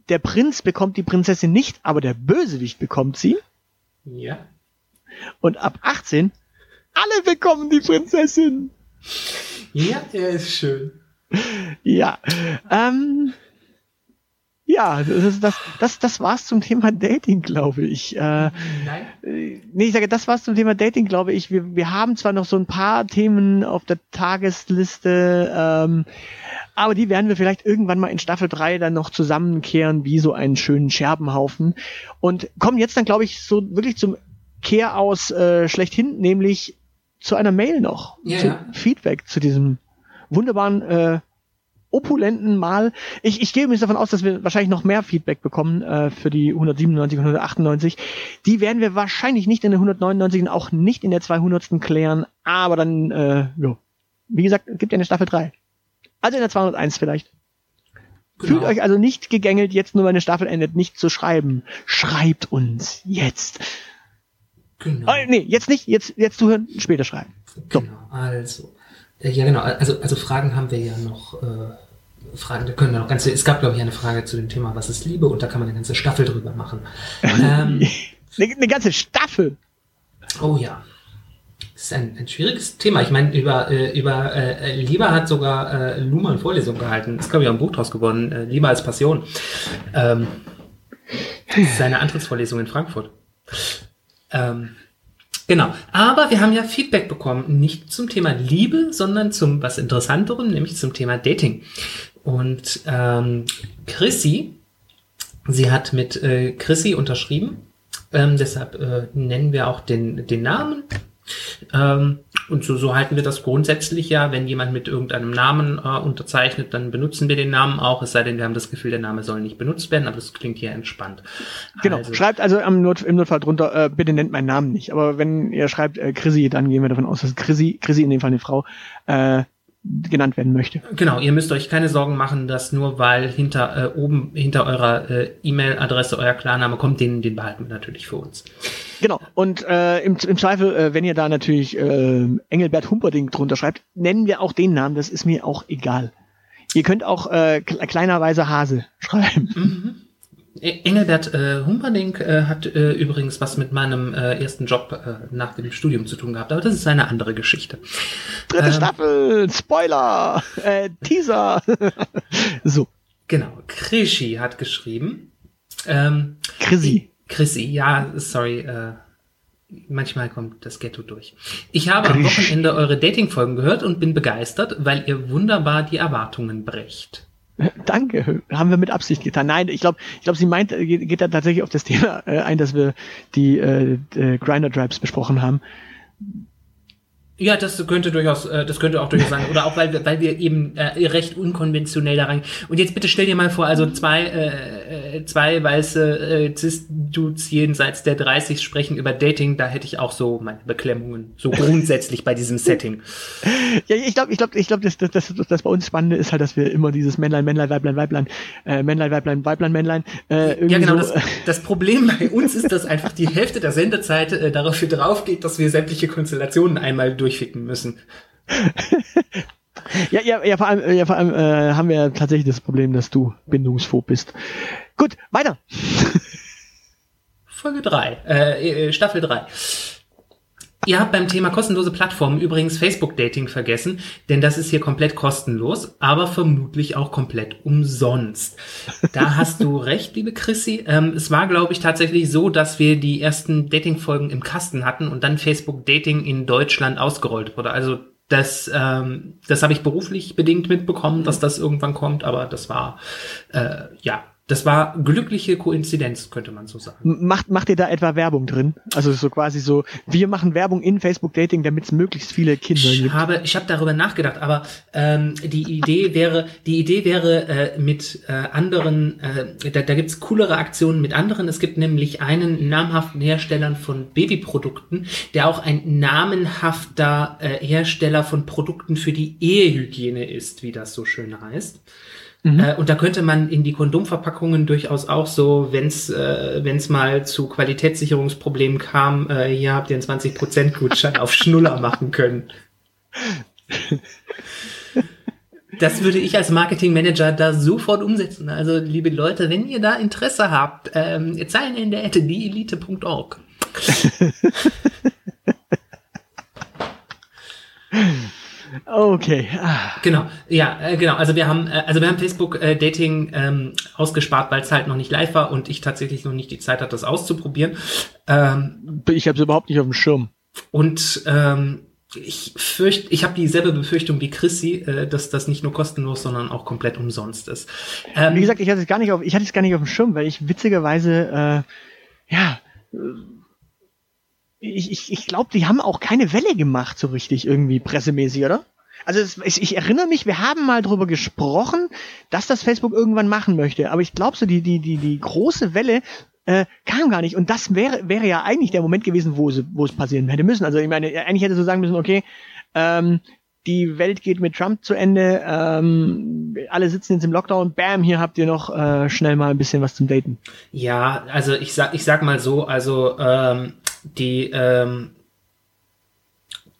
Der Prinz bekommt die Prinzessin nicht, aber der Bösewicht bekommt sie. Ja. Und ab 18. Alle bekommen die Prinzessin. Ja, der ist schön. Ja. Ähm, ja, das, das, das, das war's zum Thema Dating, glaube ich. Äh, Nein. nee, ich sage, das war's zum Thema Dating, glaube ich. Wir, wir haben zwar noch so ein paar Themen auf der Tagesliste, ähm, aber die werden wir vielleicht irgendwann mal in Staffel 3 dann noch zusammenkehren, wie so einen schönen Scherbenhaufen. Und kommen jetzt dann, glaube ich, so wirklich zum Kehraus äh, schlechthin, nämlich zu einer Mail noch. Ja, zu ja. Feedback zu diesem wunderbaren äh, opulenten Mal. Ich, ich gehe mir davon aus, dass wir wahrscheinlich noch mehr Feedback bekommen äh, für die 197 und 198. Die werden wir wahrscheinlich nicht in der 199 und auch nicht in der 200. klären, aber dann, äh, ja. Wie gesagt, gibt ja eine Staffel 3. Also in der 201 vielleicht. Fühlt Genau. euch also nicht gegängelt, jetzt nur weil eine Staffel endet, nicht zu schreiben. Schreibt uns jetzt. Genau. Oh, nee, jetzt nicht, jetzt, jetzt zuhören, später schreiben. So. Genau, also. Äh, ja, genau. Also, also Fragen haben wir ja noch. Äh, Fragen, da können wir noch ganze. Es gab, glaube ich, eine Frage zu dem Thema, was ist Liebe, und da kann man eine ganze Staffel drüber machen. ähm, Eine, eine ganze Staffel. oh ja. Das ist ein, ein schwieriges Thema. Ich meine, über, äh, über äh, Liebe hat sogar äh, Luhmann Vorlesung gehalten. Ist, glaube ich, auch ein Buch draus geworden. Äh, Liebe als Passion. Ähm, das ist seine Antrittsvorlesung in Frankfurt. Ähm, genau. Aber wir haben ja Feedback bekommen, nicht zum Thema Liebe, sondern zum was Interessanterem, nämlich zum Thema Dating. Und ähm, Chrissy, sie hat mit äh, Chrissy unterschrieben. Ähm, deshalb äh, nennen wir auch den, den Namen. Ähm, und so, so halten wir das grundsätzlich ja. Wenn jemand mit irgendeinem Namen äh, unterzeichnet, dann benutzen wir den Namen auch. Es sei denn, wir haben das Gefühl, der Name soll nicht benutzt werden, aber das klingt hier entspannt. Genau. Also, Schreibt also am Not, im Notfall drunter, äh, bitte nennt meinen Namen nicht. Aber wenn ihr schreibt äh, Chrissy, dann gehen wir davon aus, dass Chrissy, Chrissy in dem Fall eine Frau, äh, genannt werden möchte. Genau, ihr müsst euch keine Sorgen machen, dass nur weil hinter äh, oben hinter eurer äh, E-Mail-Adresse euer Klarname kommt, den, den behalten wir natürlich für uns. Genau. Und äh, im, im Zweifel, äh, wenn ihr da natürlich äh, Engelbert Humperding drunter schreibt, nennen wir auch den Namen, das ist mir auch egal. Ihr könnt auch äh, kle- kleinerweise Hase schreiben. E- Engelbert äh, Humperdinck äh, hat äh, übrigens was mit meinem äh, ersten Job äh, nach dem Studium zu tun gehabt, aber das ist eine andere Geschichte. Dritte Ähm. Staffel, Spoiler, äh, Teaser. so, Genau, Krischi hat geschrieben. Ähm, Chrissy. Chrissy, ja, sorry, äh, manchmal kommt das Ghetto durch. Ich habe am. Wochenende eure Dating-Folgen gehört und bin begeistert, weil ihr wunderbar die Erwartungen brecht. Danke, haben wir mit Absicht getan. Nein, ich glaube, ich glaube, sie meint, äh, geht, geht da tatsächlich auf das Thema äh, ein, dass wir die äh, äh, Grinder Tribes besprochen haben. Ja, das könnte durchaus, äh, das könnte auch durchaus sein. Oder auch weil wir, weil wir eben äh, recht unkonventionell da rein. Und jetzt bitte stell dir mal vor, also zwei, äh, äh, zwei weiße äh, Cis-Dudes jenseits der 30 sprechen über Dating, da hätte ich auch so meine Beklemmungen, so grundsätzlich bei diesem Setting. Ja, ich glaube, ich glaube, ich glaube, das, das, das, das bei uns Spannende ist halt, dass wir immer dieses Männlein, Männlein, Weiblein, Weiblein, äh, Männlein, Weiblein, Weiblein, Männlein. Äh, Ja, genau. so, Das, das Problem bei uns ist, dass einfach die Hälfte der Sendezeit äh, dafür drauf geht, dass wir sämtliche Konstellationen einmal durchficken müssen. Ja, ja, ja, vor allem, ja, vor allem äh, haben wir tatsächlich das Problem, dass du bindungsphob bist. Gut, weiter. Folge 3, äh, äh, Staffel 3. Ihr habt beim Thema kostenlose Plattformen übrigens Facebook-Dating vergessen, denn das ist hier komplett kostenlos, aber vermutlich auch komplett umsonst. Da hast du recht, liebe Chrissy. Ähm, es war, glaube ich, tatsächlich so, dass wir die ersten Dating-Folgen im Kasten hatten und dann Facebook-Dating in Deutschland ausgerollt wurde. Also das, ähm, das habe ich beruflich bedingt mitbekommen, dass das irgendwann kommt, aber das war äh, ja das war glückliche Koinzidenz, könnte man so sagen. Macht, macht ihr da etwa Werbung drin? Also so quasi so, wir machen Werbung in Facebook Dating, damit es möglichst viele Kinder ich gibt. Habe, ich habe darüber nachgedacht, aber ähm, die Idee wäre, die Idee wäre äh, mit äh, anderen, äh, da, da gibt es coolere Aktionen mit anderen. Es gibt nämlich einen namhaften Hersteller von Babyprodukten, der auch ein namenhafter äh, Hersteller von Produkten für die Ehehygiene ist, wie das so schön heißt. Mhm. Äh, und da könnte man in die Kondomverpackungen durchaus auch so, wenn es äh, wenn's mal zu Qualitätssicherungsproblemen kam, äh, hier habt ihr einen 20% Gutschein auf Schnuller machen können. Das würde ich als Marketingmanager da sofort umsetzen. Also, liebe Leute, wenn ihr da Interesse habt, ähm, Zeilen in der Ette, dieelite.org. Okay. Genau, ja, äh, genau. Also wir haben, äh, also wir haben Facebook äh, Dating ähm, ausgespart, weil es halt noch nicht live war und ich tatsächlich noch nicht die Zeit hatte, das auszuprobieren. Ähm, ich habe es überhaupt nicht auf dem Schirm. Und ähm, ich fürchte, ich habe dieselbe Befürchtung wie Chrissy, äh, dass das nicht nur kostenlos, sondern auch komplett umsonst ist. Ähm, wie gesagt, ich hatte es gar nicht auf, ich hatte es gar nicht auf dem Schirm, weil ich witzigerweise, äh, ja, ich, ich, ich glaube, die haben auch keine Welle gemacht, so richtig irgendwie pressemäßig, oder? Also es, ich erinnere mich, wir haben mal drüber gesprochen, dass das Facebook irgendwann machen möchte. Aber ich glaube so, die, die, die, die große Welle äh, kam gar nicht. Und das wäre, wäre ja eigentlich der Moment gewesen, wo es, wo es passieren hätte müssen. Also ich meine, eigentlich hätte so sagen müssen, okay, ähm, die Welt geht mit Trump zu Ende, ähm, alle sitzen jetzt im Lockdown, bam, hier habt ihr noch äh, schnell mal ein bisschen was zum Daten. Ja, also ich sag, ich sag mal so, also ähm, die ähm,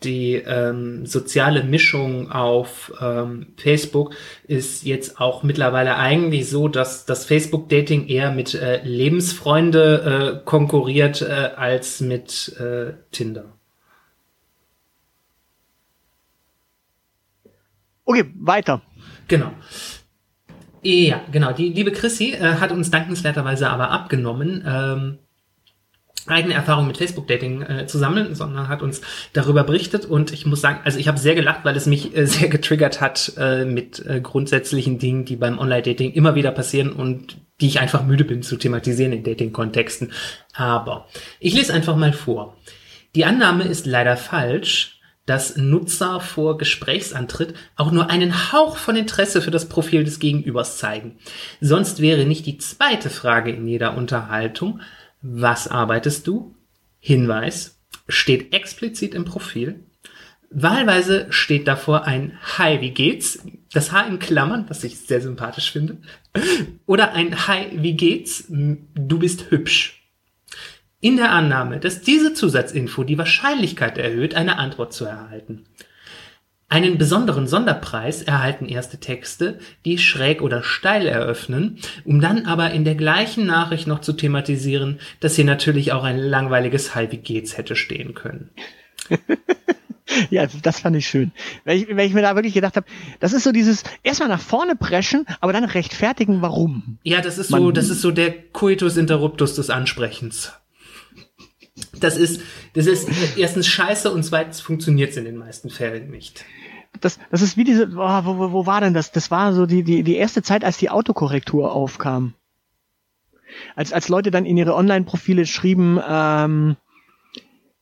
die ähm, soziale Mischung auf ähm, Facebook ist jetzt auch mittlerweile eigentlich so, dass das Facebook-Dating eher mit äh, Lebensfreunde äh, konkurriert äh, als mit äh, Tinder. Okay, weiter. Genau. Ja, genau. Die liebe Chrissy äh, hat uns dankenswerterweise aber abgenommen. Ähm, eigene Erfahrung mit Facebook-Dating äh, zu sammeln, sondern hat uns darüber berichtet und ich muss sagen, also ich habe sehr gelacht, weil es mich äh, sehr getriggert hat äh, mit äh, grundsätzlichen Dingen, die beim Online-Dating immer wieder passieren und die ich einfach müde bin zu thematisieren in Dating-Kontexten. Aber ich lese einfach mal vor. Die Annahme ist leider falsch, dass Nutzer vor Gesprächsantritt auch nur einen Hauch von Interesse für das Profil des Gegenübers zeigen. Sonst wäre nicht die zweite Frage in jeder Unterhaltung, was arbeitest du? Hinweis steht explizit im Profil. Wahlweise steht davor ein Hi, wie geht's? Das H in Klammern, was ich sehr sympathisch finde. Oder ein Hi, wie geht's? Du bist hübsch. In der Annahme, dass diese Zusatzinfo die Wahrscheinlichkeit erhöht, eine Antwort zu erhalten. Einen besonderen Sonderpreis erhalten erste Texte, die schräg oder steil eröffnen, um dann aber in der gleichen Nachricht noch zu thematisieren, dass hier natürlich auch ein langweiliges Hi, wie geht's hätte stehen können. ja, das fand ich schön. Weil ich, weil ich mir da wirklich gedacht habe, das ist so dieses erstmal nach vorne preschen, aber dann rechtfertigen, warum. Ja, das ist so, das ist so der Coitus interruptus des Ansprechens. Das ist, das ist erstens scheiße und zweitens funktioniert es in den meisten Fällen nicht. Das, das ist wie diese, oh, wo, wo war denn das? Das war so die, die, die erste Zeit, als die Autokorrektur aufkam. Als, als Leute dann in ihre Online-Profile schrieben, ähm,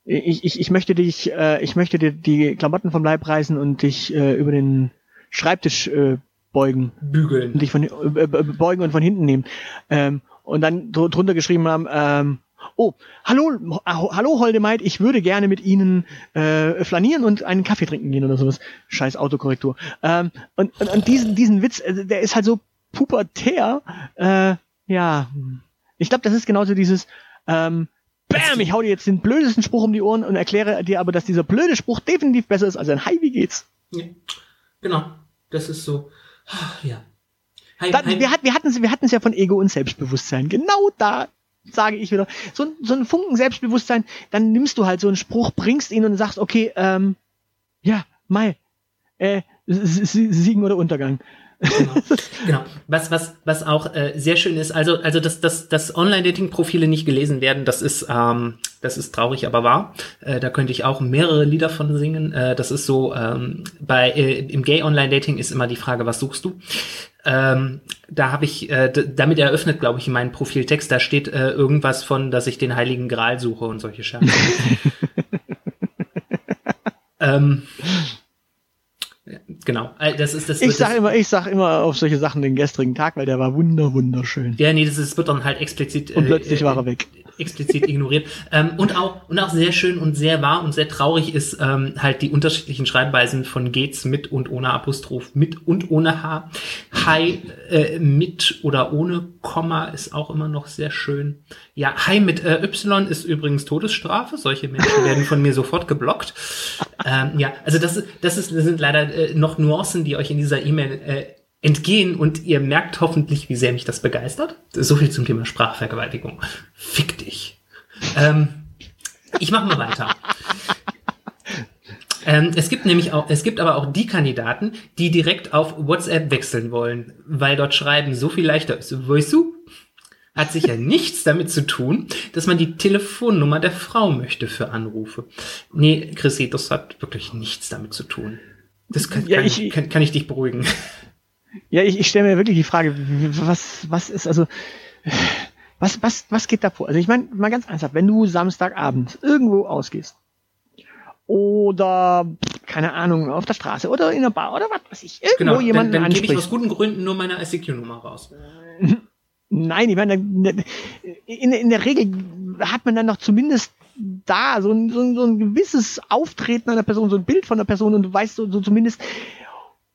ich, ich, ich möchte dich, äh, ich möchte dir die Klamotten vom Leib reißen und dich äh, über den Schreibtisch äh, beugen. Bügeln. Und dich von äh, äh beugen und von hinten nehmen. Ähm, und dann drunter geschrieben haben, ähm, Oh, hallo, hallo Holdemeit, ich würde gerne mit Ihnen äh, flanieren und einen Kaffee trinken gehen oder sowas. Scheiß Autokorrektur. Ähm, und, und, und diesen, diesen Witz, äh, der ist halt so pubertär. Äh, ja, ich glaube, das ist genauso dieses ähm, Bam, ich hau dir jetzt den blödesten Spruch um die Ohren und erkläre dir aber, dass dieser blöde Spruch definitiv besser ist als ein Hi, wie geht's? Ja, genau, das ist so, ja. Hi, da, hi. Wir, hat, wir hatten es wir ja von Ego und Selbstbewusstsein. Genau da sage ich wieder. So, so ein Funken Selbstbewusstsein, dann nimmst du halt so einen Spruch, bringst ihn und sagst, okay, ähm, ja, Mai, äh, Siegen oder Untergang. Genau. genau. Was, was, was auch äh, sehr schön ist, also, also dass, dass, dass Online-Dating-Profile nicht gelesen werden, das ist, ähm, das ist traurig, aber wahr. Äh, da könnte ich auch mehrere Lieder von singen. Äh, das ist so, ähm, bei äh, im Gay-Online-Dating ist immer die Frage, was suchst du? Ähm, da habe ich, äh, damit eröffnet, glaube ich, in meinem Profiltext, da steht äh, irgendwas von, dass ich den Heiligen Gral suche und solche Scherze. ähm, genau. Äh, das ist das. Ich sag immer, ich sag immer auf solche Sachen den gestrigen Tag, weil der war wunder wunderschön. Ja, nee, das, ist, wird dann halt explizit. Und plötzlich äh, war er weg explizit ignoriert. Ähm, und auch und auch sehr schön und sehr wahr und sehr traurig ist ähm, halt die unterschiedlichen Schreibweisen von geht's mit und ohne Apostroph, mit und ohne H. Hi äh, mit oder ohne Komma ist auch immer noch sehr schön. Ja, Hi mit äh, Y ist übrigens Todesstrafe. Solche Menschen werden von mir sofort geblockt. Ähm, ja, also das, das, ist, das sind leider äh, noch Nuancen, die euch in dieser E-Mail äh, entgehen und ihr merkt hoffentlich, wie sehr mich das begeistert. So viel zum Thema Sprachvergewaltigung. Fick dich. Ähm, ich mache mal weiter. Ähm, es gibt nämlich auch, es gibt aber auch die Kandidaten, die direkt auf WhatsApp wechseln wollen, weil dort Schreiben so viel leichter ist. Weißt du? Hat sicher nichts damit zu tun, dass man die Telefonnummer der Frau möchte für Anrufe. Nee, Chrissy, das hat wirklich nichts damit zu tun. Das kann, ja, kann, ich, kann, kann ich dich beruhigen. Ja, ich, ich stelle mir wirklich die Frage, was, was ist, also, was, was, was geht da vor? Also ich meine, mal ganz ernsthaft, wenn du Samstagabend irgendwo ausgehst oder, keine Ahnung, auf der Straße oder in der Bar oder was weiß ich, irgendwo genau, jemanden dann, dann ansprichst. gebe ich aus guten Gründen nur meine ICQ-Nummer raus. Nein, ich meine, in, in der Regel hat man dann noch zumindest da so ein, so ein, so ein gewisses Auftreten einer Person, so ein Bild von der Person und du weißt so, so zumindest,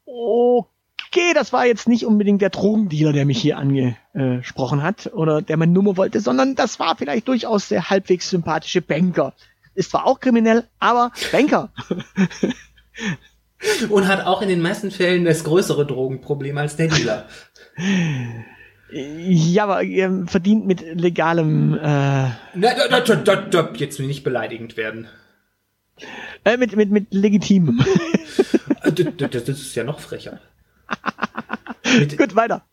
okay, okay, das war jetzt nicht unbedingt der Drogendealer, der mich hier angesprochen hat oder der meine Nummer wollte, sondern das war vielleicht durchaus der halbwegs sympathische Banker. Ist zwar auch kriminell, aber Banker. Und hat auch in den meisten Fällen das größere Drogenproblem als der Dealer. Ja, aber er verdient mit legalem. Äh, na, na, na, na, na, jetzt will nicht beleidigend werden. Äh, mit, mit, mit legitimem. das, das ist ja noch frecher. Gut, weiter.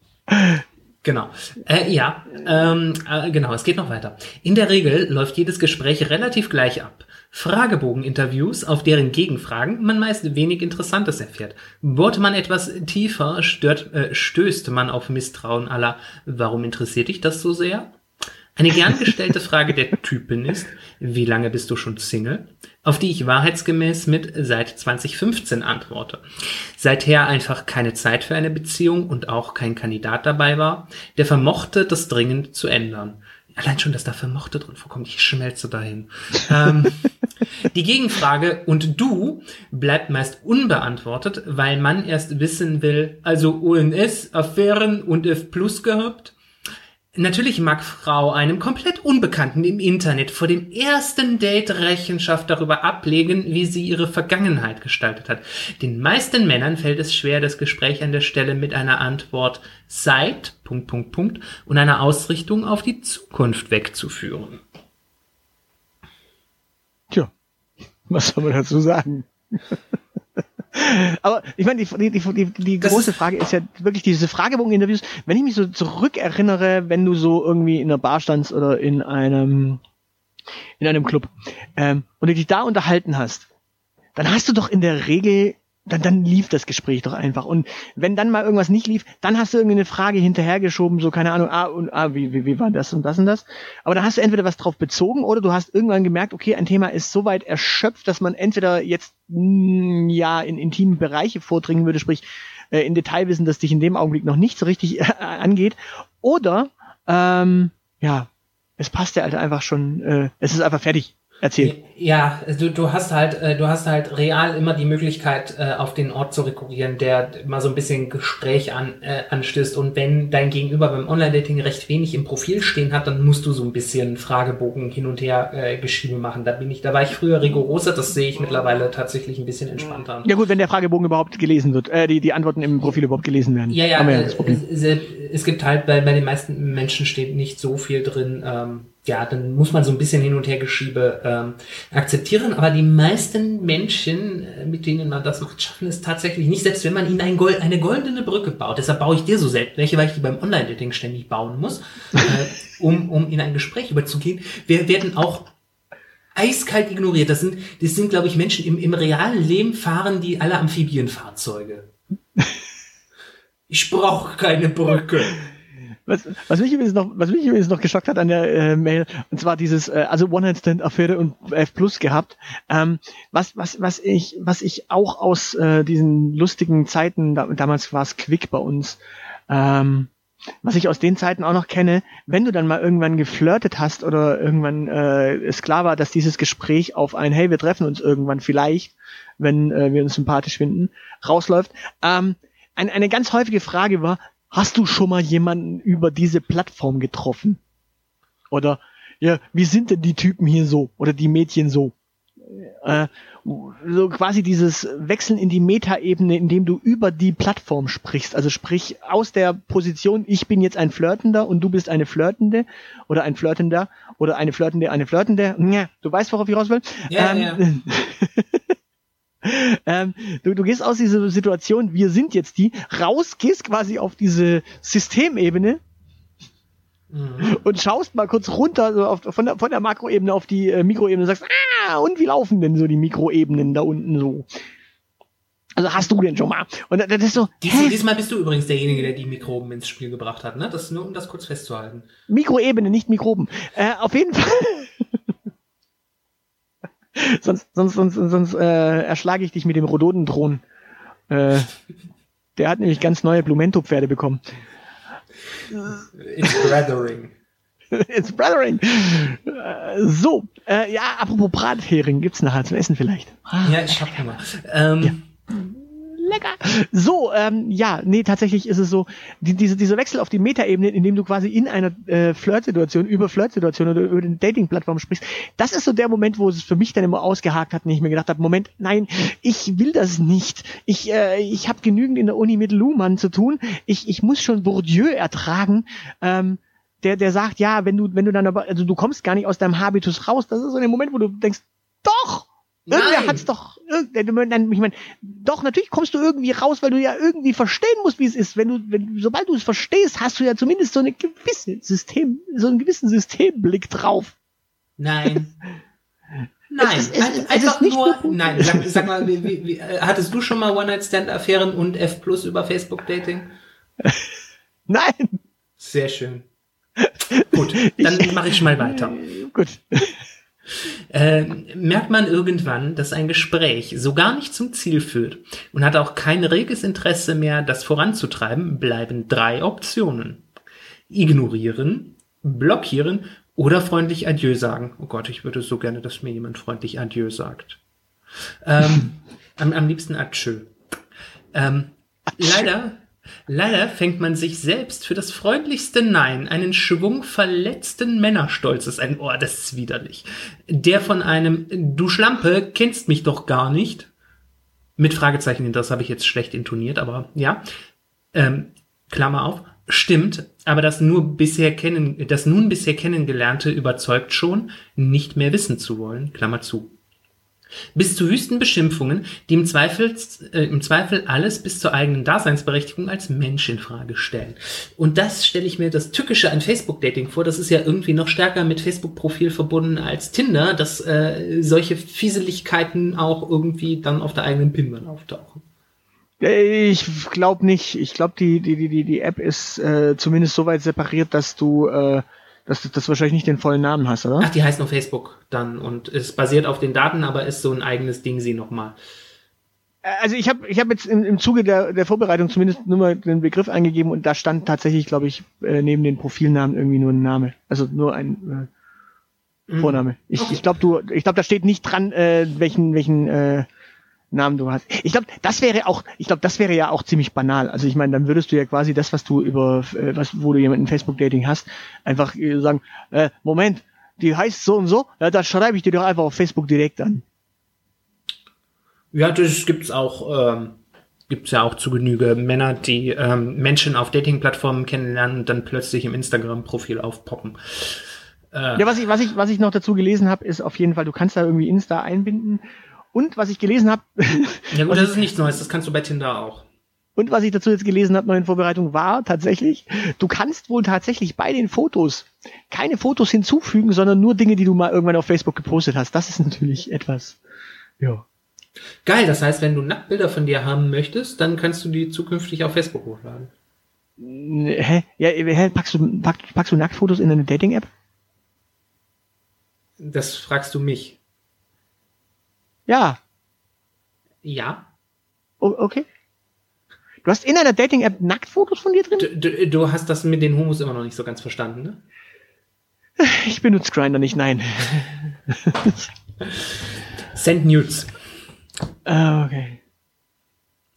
Genau. Äh, ja, ähm, äh, genau, es geht noch weiter. In der Regel läuft jedes Gespräch relativ gleich ab. Fragebogeninterviews, auf deren Gegenfragen man meist wenig Interessantes erfährt. Bohrt man etwas tiefer, stört, äh, stößt man auf Misstrauen aller, warum interessiert dich das so sehr? Eine gern gestellte Frage der Typen ist, wie lange bist du schon Single? Auf die ich wahrheitsgemäß mit seit 2015 antworte. Seither einfach keine Zeit für eine Beziehung und auch kein Kandidat dabei war, der vermochte, das dringend zu ändern. Allein schon, dass da vermochte drin vorkommt, ich schmelze dahin. ähm, die Gegenfrage und du bleibt meist unbeantwortet, weil man erst wissen will, also ONS, Affären und F Plus gehabt? Natürlich mag Frau einem komplett Unbekannten im Internet vor dem ersten Date Rechenschaft darüber ablegen, wie sie ihre Vergangenheit gestaltet hat. Den meisten Männern fällt es schwer, das Gespräch an der Stelle mit einer Antwort seit Punkt, Punkt, Punkt und einer Ausrichtung auf die Zukunft wegzuführen. Tja, was soll man dazu sagen? Aber ich meine, die, die, die, die große Frage ist ja wirklich diese Fragebogen-Interviews. Wenn ich mich so zurückerinnere, wenn du so irgendwie in einer Bar standst oder in einem in einem Club ähm, und du dich da unterhalten hast, dann hast du doch in der Regel dann, dann lief das Gespräch doch einfach. Und wenn dann mal irgendwas nicht lief, dann hast du irgendwie eine Frage hinterhergeschoben, so keine Ahnung, ah, und ah, wie, wie, wie war das und das und das. Aber da hast du entweder was drauf bezogen oder du hast irgendwann gemerkt, okay, ein Thema ist so weit erschöpft, dass man entweder jetzt mh, mm, ja in intimen Bereiche vordringen würde, sprich äh, in Detailwissen, das dich in dem Augenblick noch nicht so richtig äh, angeht, oder ähm, ja, es passt ja halt einfach schon, äh, es ist einfach fertig. Erzähl. Ja, du, du hast halt, äh, du hast halt real immer die Möglichkeit, äh, auf den Ort zu rekurrieren, der mal so ein bisschen Gespräch an, äh, anstößt. Und wenn dein Gegenüber beim Online-Dating recht wenig im Profil stehen hat, dann musst du so ein bisschen Fragebogen hin und her äh, Geschiebe machen. Da bin ich, da war ich früher rigoroser, das sehe ich mittlerweile tatsächlich ein bisschen entspannter. Ja gut, wenn der Fragebogen überhaupt gelesen wird, äh, die, die Antworten im Profil überhaupt gelesen werden. Ja, ja, äh, se es gibt halt, bei, bei den meisten Menschen steht nicht so viel drin, ähm, ja, dann muss man so ein bisschen hin und her geschiebe ähm, akzeptieren, aber die meisten Menschen, äh, mit denen man das macht, schaffen es tatsächlich nicht, selbst wenn man ihnen ein Gold, eine goldene Brücke baut. Deshalb baue ich dir so selten welche, weil ich die beim Online-Dating ständig bauen muss, äh, um, um in ein Gespräch überzugehen. Wir werden auch eiskalt ignoriert. Das sind, das sind, glaube ich, Menschen im, im realen Leben fahren die alle Amphibienfahrzeuge. Ich brauche keine Brücke. Was, was, mich übrigens noch, was mich übrigens noch geschockt hat an der äh, Mail, und zwar dieses, äh, also One-Night-Stand-Affäre und F Plus gehabt, ähm, was, was, was ich, was ich auch aus äh, diesen lustigen Zeiten, da, damals war es Quick bei uns, ähm, was ich aus den Zeiten auch noch kenne, wenn du dann mal irgendwann geflirtet hast oder irgendwann äh, es klar war, dass dieses Gespräch auf ein Hey, wir treffen uns irgendwann vielleicht, wenn äh, wir uns sympathisch finden, rausläuft, ähm, ein, eine ganz häufige Frage war, hast du schon mal jemanden über diese Plattform getroffen? Oder, ja, wie sind denn die Typen hier so? Oder die Mädchen so? Äh, so quasi dieses Wechseln in die Metaebene, indem du über die Plattform sprichst. Also sprich aus der Position, ich bin jetzt ein Flirtender und du bist eine Flirtende oder ein Flirtender oder eine Flirtende, eine Flirtende. Ja, du weißt, worauf ich raus will? Ja, ähm, ja. ähm, du, du gehst aus dieser Situation, wir sind jetzt die, raus, gehst quasi auf diese Systemebene mhm. und schaust mal kurz runter so auf, von, der, von der Makroebene auf die äh, Mikroebene und sagst, ah, und wie laufen denn so die Mikroebenen da unten so? Also hast du denn schon mal? Und das ist so. Dies, diesmal bist du übrigens derjenige, der die Mikroben ins Spiel gebracht hat, ne? Das nur um das kurz festzuhalten. Mikroebene, nicht Mikroben. Äh, auf jeden Fall. Sonst sonst, sonst, sonst äh, erschlage ich dich mit dem Rhododendron. Äh, der hat nämlich ganz neue Blumento-Pferde bekommen. It's Brothering. It's Brothering. Äh, so, äh, ja, apropos Brathering, gibt's nachher zum Essen vielleicht? Ah, ja, ich hab Hunger. Ähm, ja lecker. So, ähm, ja, nee, tatsächlich ist es so, die, diese, dieser Wechsel auf die Metaebene, in dem du quasi in einer äh, Flirtsituation, über Flirtsituation oder über eine Dating-Plattform sprichst, das ist so der Moment, wo es für mich dann immer ausgehakt hat und ich mir gedacht habe, Moment, nein, ich will das nicht. Ich, äh, ich habe genügend in der Uni mit Luhmann zu tun. Ich, ich muss schon Bourdieu ertragen. Ähm, der, der sagt, ja, wenn du, wenn du dann aber, also du kommst gar nicht aus deinem Habitus raus, das ist so der Moment, wo du denkst, doch, Irgendwer hat's doch, ich meine, doch, natürlich kommst du irgendwie raus, weil du ja irgendwie verstehen musst, wie es ist. Wenn du, wenn, sobald du es verstehst, hast du ja zumindest so eine gewisse System, so einen gewissen Systemblick drauf. Nein. Nein, es ist, es, es einfach nur, nein, sag, sag mal, wie, wie, wie, hattest du schon mal One-Night-Stand-Affären und F Plus über Facebook-Dating? Nein. Sehr schön. Gut, dann mache ich mal weiter. Gut äh, merkt man irgendwann, dass ein Gespräch so gar nicht zum Ziel führt und hat auch kein reges Interesse mehr, das voranzutreiben, bleiben drei Optionen. Ignorieren, blockieren oder freundlich Adieu sagen. Oh Gott, ich würde so gerne, dass mir jemand freundlich Adieu sagt. Ähm, am, am liebsten Adieu. Ähm, leider Leider fängt man sich selbst für das freundlichste Nein, einen Schwung verletzten Männerstolzes ein. Oh, das ist widerlich. Der von einem Du Schlampe kennst mich doch gar nicht. Mit Fragezeichen, das habe ich jetzt schlecht intoniert, aber ja. Ähm, Klammer auf. Stimmt, aber das nur bisher kennen, das nun bisher kennengelernte überzeugt schon, nicht mehr wissen zu wollen. Klammer zu. Bis zu wüsten Beschimpfungen, die im Zweifel, äh, im Zweifel alles bis zur eigenen Daseinsberechtigung als Mensch in Frage stellen. Und das stelle ich mir das Tückische an Facebook-Dating vor. Das ist ja irgendwie noch stärker mit Facebook-Profil verbunden als Tinder, dass äh, solche Fieseligkeiten auch irgendwie dann auf der eigenen Pinwand auftauchen. Ich glaube nicht. Ich glaube, die, die, die, die App ist äh, zumindest so weit separiert, dass du äh, dass du das wahrscheinlich nicht den vollen Namen hast, oder? Ach, die heißt nur Facebook dann und es basiert auf den Daten, aber ist so ein eigenes Ding sie nochmal. Also ich habe ich hab jetzt im, im Zuge der, der Vorbereitung zumindest nur mal den Begriff eingegeben und da stand tatsächlich, glaube ich, äh, neben den Profilnamen irgendwie nur ein Name. Also nur ein äh, mhm. Vorname. Ich, okay. ich glaube, du, ich glaube, da steht nicht dran, äh, welchen, welchen äh, Namen du hast. Ich glaube, das wäre auch, ich glaube, das wäre ja auch ziemlich banal. Also ich meine, dann würdest du ja quasi das, was du über, äh, was, wo du jemanden Facebook-Dating hast, einfach äh, sagen, äh, Moment, die heißt so und so, ja, das schreibe ich dir doch einfach auf Facebook direkt an. Ja, das gibt's auch. Ähm, gibt's ja auch zu Genüge Männer, die ähm, Menschen auf Dating-Plattformen kennenlernen und dann plötzlich im Instagram-Profil aufpoppen. Äh, ja, was ich, was ich, was ich noch dazu gelesen habe, ist auf jeden Fall, du kannst da irgendwie Insta einbinden. Und was ich gelesen habe. ja gut, das ist nichts Neues, das kannst du bei Tinder auch. Und was ich dazu jetzt gelesen habe, noch in Vorbereitung, war tatsächlich, du kannst wohl tatsächlich bei den Fotos keine Fotos hinzufügen, sondern nur Dinge, die du mal irgendwann auf Facebook gepostet hast. Das ist natürlich etwas, ja. Geil, das heißt, wenn du Nacktbilder von dir haben möchtest, dann kannst du die zukünftig auf Facebook hochladen. Hä? Ja, hä? Packst du, pack, packst du Nacktfotos in eine Dating-App? Das fragst du mich. Ja. Ja. O okay. Du hast in einer Dating-App Nacktfotos von dir drin? Du, du, du, hast das mit den Homos immer noch nicht so ganz verstanden, ne? Ich benutze Grinder nicht, nein. Send Nudes. Ah, okay.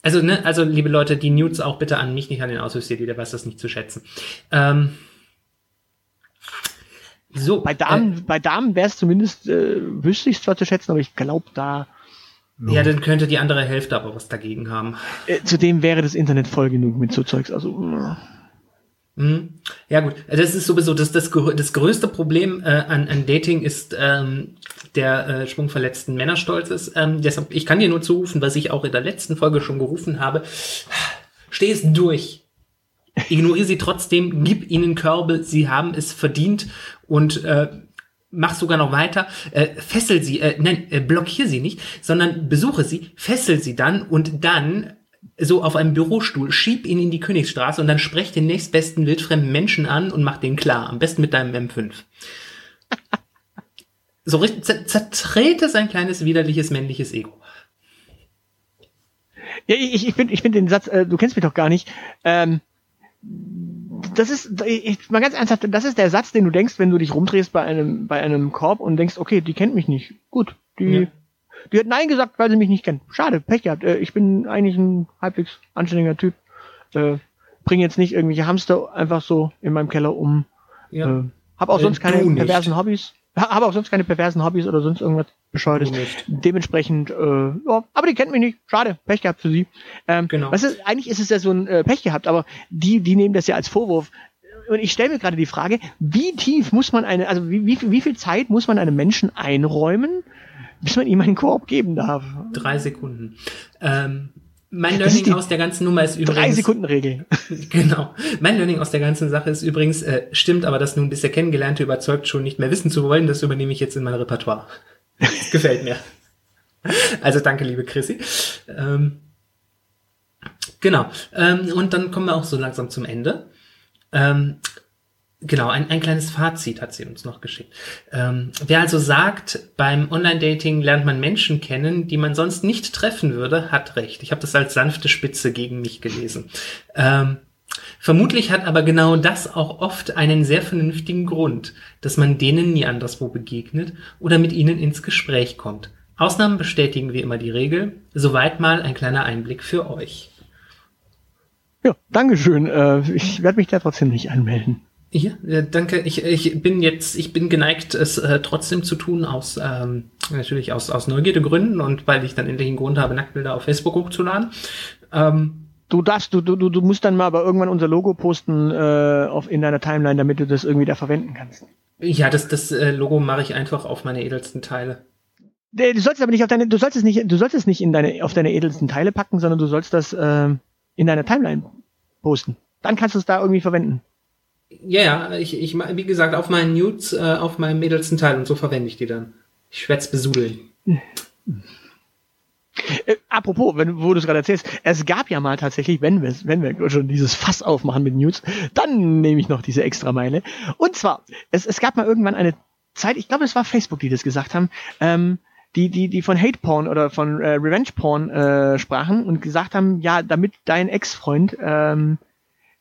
Also, ne, also, liebe Leute, die Nudes auch bitte an mich, nicht an den Aushilfsjedi, der weiß das nicht zu schätzen. Ähm, so. Bei Damen, äh, bei Damen wäre es zumindest, äh, wüsste ich es zwar zu schätzen, aber ich glaube da. No. Ja, dann könnte die andere Hälfte aber was dagegen haben. Äh, zudem wäre das Internet voll genug mit so Zeugs, also. Mhm. Ja gut, das ist sowieso das, das, das größte Problem äh, an, an Dating ist ähm, der äh, schwungverletzten Männerstolzes. Ähm, deshalb, ich kann dir nur zurufen, was ich auch in der letzten Folge schon gerufen habe. Steh es durch. Ignoriere sie trotzdem, gib ihnen Körbe, sie haben es verdient und äh, mach sogar noch weiter, äh, fessel sie, äh, nein, äh, blockier sie nicht, sondern besuche sie, fessel sie dann und dann so auf einem Bürostuhl, schieb ihn in die Königsstraße und dann sprech den nächstbesten wildfremden Menschen an und mach den klar. Am besten mit deinem M5. so richtig, zertrete sein kleines widerliches männliches Ego. Ja, ich, ich finde ich find den Satz, äh, du kennst mich doch gar nicht. Ähm, das ist, ich, mal ganz ernsthaft, das ist der Satz, den du denkst, wenn du dich rumdrehst bei einem, bei einem Korb und denkst, okay, die kennt mich nicht. Gut, die, ja. die hat Nein gesagt, weil sie mich nicht kennt. Schade, Pech gehabt. Äh, ich bin eigentlich ein halbwegs anständiger Typ. Äh, bring jetzt nicht irgendwelche Hamster einfach so in meinem Keller um. Ja. Äh, hab auch sonst keine perversen Hobbys. Habe auch sonst keine perversen Hobbys oder sonst irgendwas Bescheuertes. Dementsprechend, äh, ja, aber die kennt mich nicht. Schade, Pech gehabt für sie. Ähm, genau. Was ist, eigentlich ist es ja so ein äh, Pech gehabt, aber die, die nehmen das ja als Vorwurf. Und ich stelle mir gerade die Frage, wie tief muss man eine, also wie, wie, wie viel Zeit muss man einem Menschen einräumen, bis man ihm einen Korb geben darf? Drei Sekunden. Ähm, mein Learning aus der ganzen Nummer ist übrigens. Drei Sekunden Regel. Genau. Mein Learning aus der ganzen Sache ist übrigens, äh, stimmt, aber das nun bisher Kennengelernte überzeugt schon nicht mehr wissen zu wollen, das übernehme ich jetzt in mein Repertoire. Das gefällt mir. Also danke, liebe Chrissy. Ähm, genau. Ähm, und dann kommen wir auch so langsam zum Ende. Ähm, Genau, ein, ein kleines Fazit hat sie uns noch geschickt. Ähm, wer also sagt, beim Online-Dating lernt man Menschen kennen, die man sonst nicht treffen würde, hat recht. Ich habe das als sanfte Spitze gegen mich gelesen. Ähm, vermutlich hat aber genau das auch oft einen sehr vernünftigen Grund, dass man denen nie anderswo begegnet oder mit ihnen ins Gespräch kommt. Ausnahmen bestätigen wie immer die Regel. Soweit mal ein kleiner Einblick für euch. Ja, Dankeschön. Äh, ich werde mich da trotzdem nicht anmelden. Ja, danke. Ich, ich bin jetzt, ich bin geneigt, es äh, trotzdem zu tun, aus ähm, natürlich aus, aus Neugierdegründen und weil ich dann endlich einen Grund habe, Nacktbilder auf Facebook hochzuladen. Ähm, du darfst, du, du, du musst dann mal aber irgendwann unser Logo posten äh, auf, in deiner Timeline, damit du das irgendwie da verwenden kannst. Ja, das, das äh, Logo mache ich einfach auf meine edelsten Teile. Du sollst aber nicht auf deine, du sollst es nicht, du sollst es nicht in deine, auf deine edelsten Teile packen, sondern du sollst das äh, in deiner Timeline posten. Dann kannst du es da irgendwie verwenden. Ja, ja, ich, ich, wie gesagt, auf meinen Nudes, äh, auf meinem mittelsten Teil und so verwende ich die dann. Ich es besudeln. Äh, apropos, wenn, wo du es gerade erzählst, es gab ja mal tatsächlich, wenn wir, wenn wir schon dieses Fass aufmachen mit Nudes, dann nehme ich noch diese extra Meile. Und zwar, es, es gab mal irgendwann eine Zeit, ich glaube, es war Facebook, die das gesagt haben, ähm, die, die, die von Hate Porn oder von äh, Revenge Porn äh, sprachen und gesagt haben, ja, damit dein Ex-Freund ähm,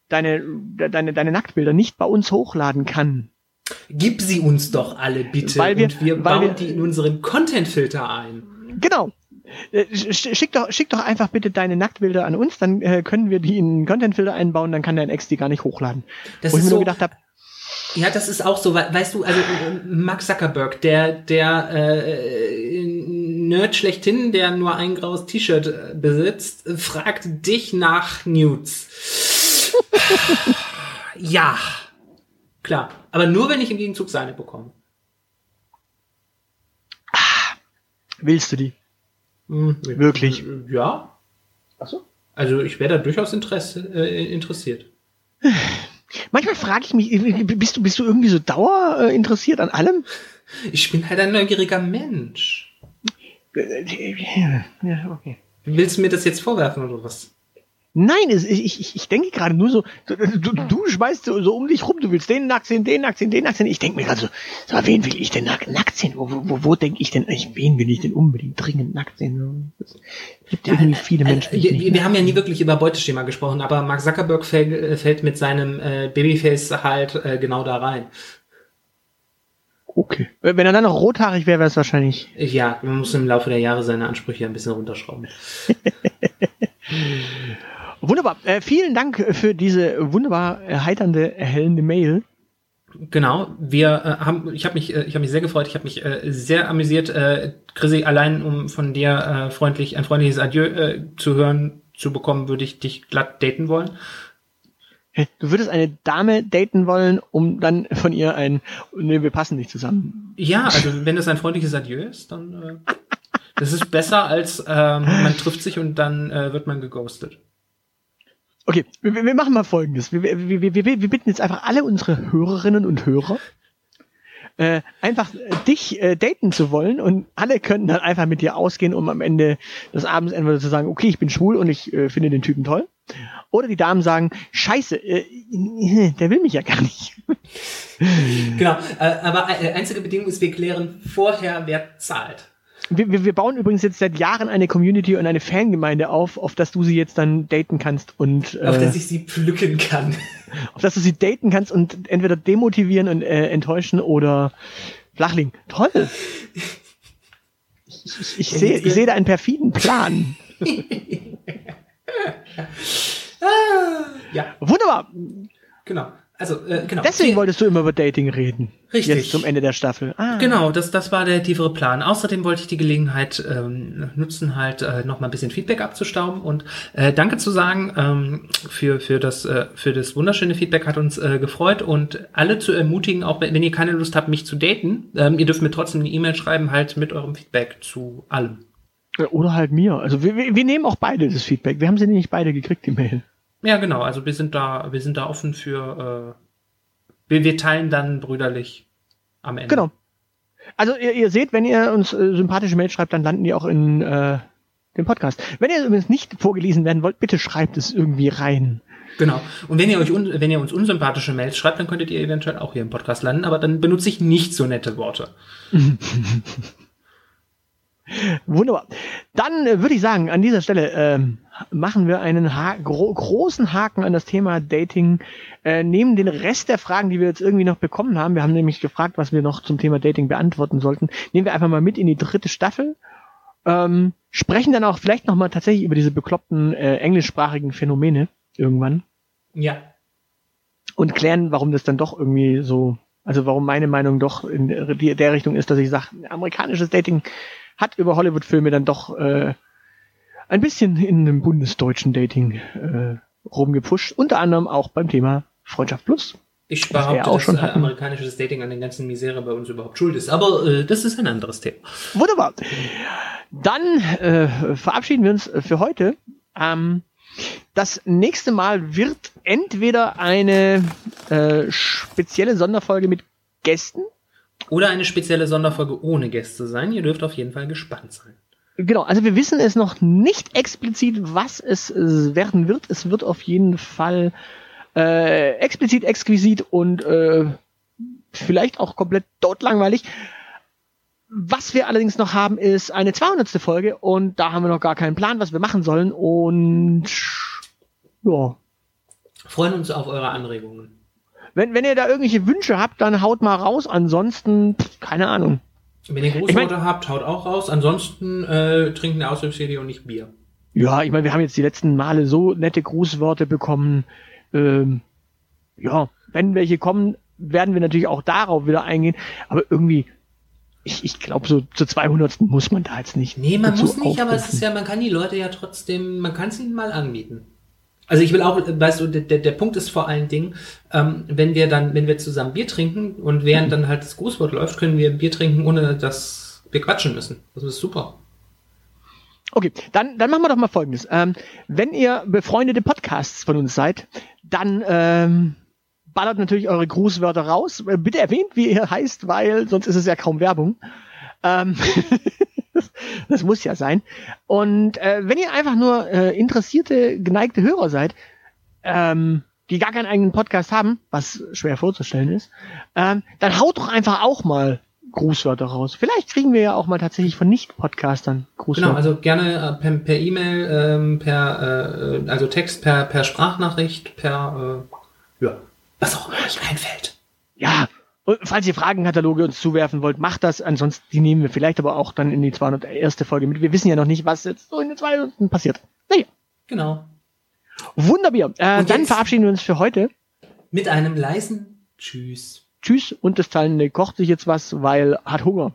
deine, deine, deine Nacktbilder nicht bei uns hochladen kann. Gib sie uns doch alle bitte weil wir, und wir bauen wir, die in unseren Content-Filter ein. Genau. Äh, schick doch, schick doch einfach bitte deine Nacktbilder an uns, dann äh, können wir die in einen Content-Filter einbauen, dann kann dein Ex die gar nicht hochladen. Das Wo ich mir so, nur gedacht habe, ja, das ist auch so, weißt du, also Mark Zuckerberg, der, der äh, Nerd schlechthin, der nur ein graues T-Shirt äh, besitzt, äh, fragt dich nach Nudes. ja. Klar. Aber nur, wenn ich im Gegenzug seine bekomme. Willst du die? Hm, Wirklich? Ja. Achso. Also ich wäre da durchaus Interesse, äh, interessiert. Manchmal frage ich mich, bist du, bist du irgendwie so dauer äh, interessiert an allem? Ich bin halt ein neugieriger Mensch. Ja, okay. Willst du mir das jetzt vorwerfen oder was? Nein, es, ich, ich, ich denke gerade nur so, du, du, schmeißt so, so um dich rum, du willst den nackt sehen, den nackt sehen, den nackt sehen. Ich denke mir gerade so, so, wen will ich denn nackt, nackt sehen? Wo, wo, wo denke ich denn, ich, wen will ich denn unbedingt dringend nackt sehen? Es gibt ja, irgendwie viele Menschen. Äh, wir, wir haben ja nie wirklich über Beuteschema gesprochen, aber Mark Zuckerberg fällt, äh, fällt mit seinem äh, Babyface halt äh, genau da rein. Okay. Wenn er dann noch rothaarig wäre, wäre es wahrscheinlich. Ja, man muss im Laufe der Jahre seine Ansprüche ein bisschen runterschrauben. Wunderbar. Äh, vielen Dank für diese wunderbar erheiternde, erhellende Mail. Genau, wir äh, haben, ich habe mich, äh, ich habe mich sehr gefreut, ich habe mich äh, sehr amüsiert, äh, Chrissy, allein um von dir äh, freundlich ein freundliches Adieu äh, zu hören zu bekommen, würde ich dich glatt daten wollen. Du würdest eine Dame daten wollen, um dann von ihr ein, nee, wir passen nicht zusammen. Ja, also wenn das ein freundliches Adieu ist, dann äh, das ist besser als ähm, man trifft sich und dann äh, wird man geghostet. Okay, wir, wir machen mal folgendes. Wir, wir, wir, wir, bitten jetzt einfach alle unsere Hörerinnen und Hörer, äh, einfach dich äh, daten zu wollen und alle könnten dann einfach mit dir ausgehen, um am Ende des Abends entweder zu sagen, okay, ich bin schwul und ich äh, finde den Typen toll. Oder die Damen sagen, scheiße, äh, der will mich ja gar nicht. genau, äh, aber äh, einzige Bedingung ist, wir klären vorher, wer zahlt wir, wir, bauen übrigens jetzt seit Jahren eine Community und eine Fangemeinde auf, auf dass du sie jetzt dann daten kannst und äh, auf dass ich sie pflücken kann. Auf dass du sie daten kannst und entweder demotivieren und äh, enttäuschen oder flachlegen. Toll. Ich, ich, ich sehe ich seh da einen perfiden Plan. ja. Wunderbar. Genau. Also, äh, genau. Deswegen wolltest du immer über Dating reden. Richtig. Jetzt zum Ende der Staffel. Ah. Genau, das, das war der tiefere Plan. Außerdem wollte ich die Gelegenheit ähm, nutzen, halt äh, noch mal ein bisschen Feedback abzustauben und äh, Danke zu sagen ähm, für, für, das, äh, für das wunderschöne Feedback, hat uns äh, gefreut und alle zu ermutigen, auch wenn ihr keine Lust habt, mich zu daten, ähm, ihr dürft mir trotzdem eine E-Mail schreiben, halt mit eurem Feedback zu allem. Oder halt mir. Also wir, wir, wir nehmen auch beide das Feedback. Wir haben sie nicht beide gekriegt, die Mail. Ja, genau. Also wir sind da, wir sind da offen für. Äh, wir, wir teilen dann brüderlich am Ende. Genau. Also ihr, ihr seht, wenn ihr uns äh, sympathische Mails schreibt, dann landen die auch in äh, dem Podcast. Wenn ihr übrigens nicht vorgelesen werden wollt, bitte schreibt es irgendwie rein. Genau. Und wenn ihr euch un wenn ihr uns unsympathische Mails schreibt, dann könntet ihr eventuell auch hier im Podcast landen, aber dann benutze ich nicht so nette Worte. Wunderbar. Dann äh, würde ich sagen, an dieser Stelle ähm, machen wir einen ha gro großen Haken an das Thema Dating. Äh, nehmen den Rest der Fragen, die wir jetzt irgendwie noch bekommen haben, wir haben nämlich gefragt, was wir noch zum Thema Dating beantworten sollten, nehmen wir einfach mal mit in die dritte Staffel. Ähm, sprechen dann auch vielleicht nochmal tatsächlich über diese bekloppten äh, englischsprachigen Phänomene irgendwann. Ja. Und klären, warum das dann doch irgendwie so, also warum meine Meinung doch in der, Richtung ist, dass ich sage, amerikanisches Dating hat über Hollywood-Filme dann doch äh, ein bisschen in einem bundesdeutschen Dating äh, rumgepusht. Unter anderem auch beim Thema Freundschaft Plus. Ich behaupte, auch schon dass äh, amerikanisches Dating an den ganzen Misere bei uns überhaupt schuld ist. Aber äh, das ist ein anderes Thema. Wunderbar. Dann äh, verabschieden wir uns für heute. Ähm, das nächste Mal wird entweder eine äh, spezielle Sonderfolge mit Gästen oder eine spezielle Sonderfolge ohne Gäste sein. Ihr dürft auf jeden Fall gespannt sein. Genau, also wir wissen es noch nicht explizit, was es werden wird. Es wird auf jeden Fall äh, explizit, exquisit und äh, vielleicht auch komplett totlangweilig. Was wir allerdings noch haben, ist eine 200. Folge und da haben wir noch gar keinen Plan, was wir machen sollen und ja. Freuen uns auf eure Anregungen. Wenn, wenn ihr da irgendwelche Wünsche habt, dann haut mal raus. Ansonsten, keine Ahnung. Wenn ihr Großvater ich mein, habt, haut auch raus. Ansonsten äh, trinken und nicht Bier. Ja, ich meine, wir haben jetzt die letzten Male so nette Grußworte bekommen. Ähm, ja, wenn welche kommen, werden wir natürlich auch darauf wieder eingehen. Aber irgendwie, ich, ich glaube, so zu 200. muss man da jetzt nicht. Nee, man muss nicht, aber es ist ja, man kann die Leute ja trotzdem, man kann es ihnen mal anbieten. Also ich will auch, weißt du, der, der Punkt ist vor allen Dingen, ähm, wenn wir dann, wenn wir zusammen Bier trinken und während dann halt das Grußwort läuft, können wir Bier trinken, ohne dass wir quatschen müssen. Das ist super. Okay, dann, dann machen wir doch mal Folgendes. Ähm, wenn ihr befreundete Podcasts von uns seid, dann ähm, ballert natürlich eure Grußwörter raus. Äh, bitte erwähnt, wie ihr heißt, weil sonst ist es ja kaum Werbung. Ähm das muss ja sein. Und äh, wenn ihr einfach nur äh, interessierte, geneigte Hörer seid, ähm, die gar keinen eigenen Podcast haben, was schwer vorzustellen ist, ähm, dann haut doch einfach auch mal Grußwörter raus. Vielleicht kriegen wir ja auch mal tatsächlich von Nicht-Podcastern Grußwörter. Genau, also gerne äh, per E-Mail, e ähm, per, äh, also Text, per, per Sprachnachricht, per, äh, ja, was auch immer euch einfällt. Ja, und falls ihr Fragenkataloge uns zuwerfen wollt, macht das. Ansonsten, die nehmen wir vielleicht aber auch dann in die 201. Folge mit. Wir wissen ja noch nicht, was jetzt so in den 200. passiert. Naja. Genau. Wunderbar. Äh, dann verabschieden wir uns für heute. Mit einem leisen Tschüss. Tschüss. Und das Teilende kocht sich jetzt was, weil hat Hunger.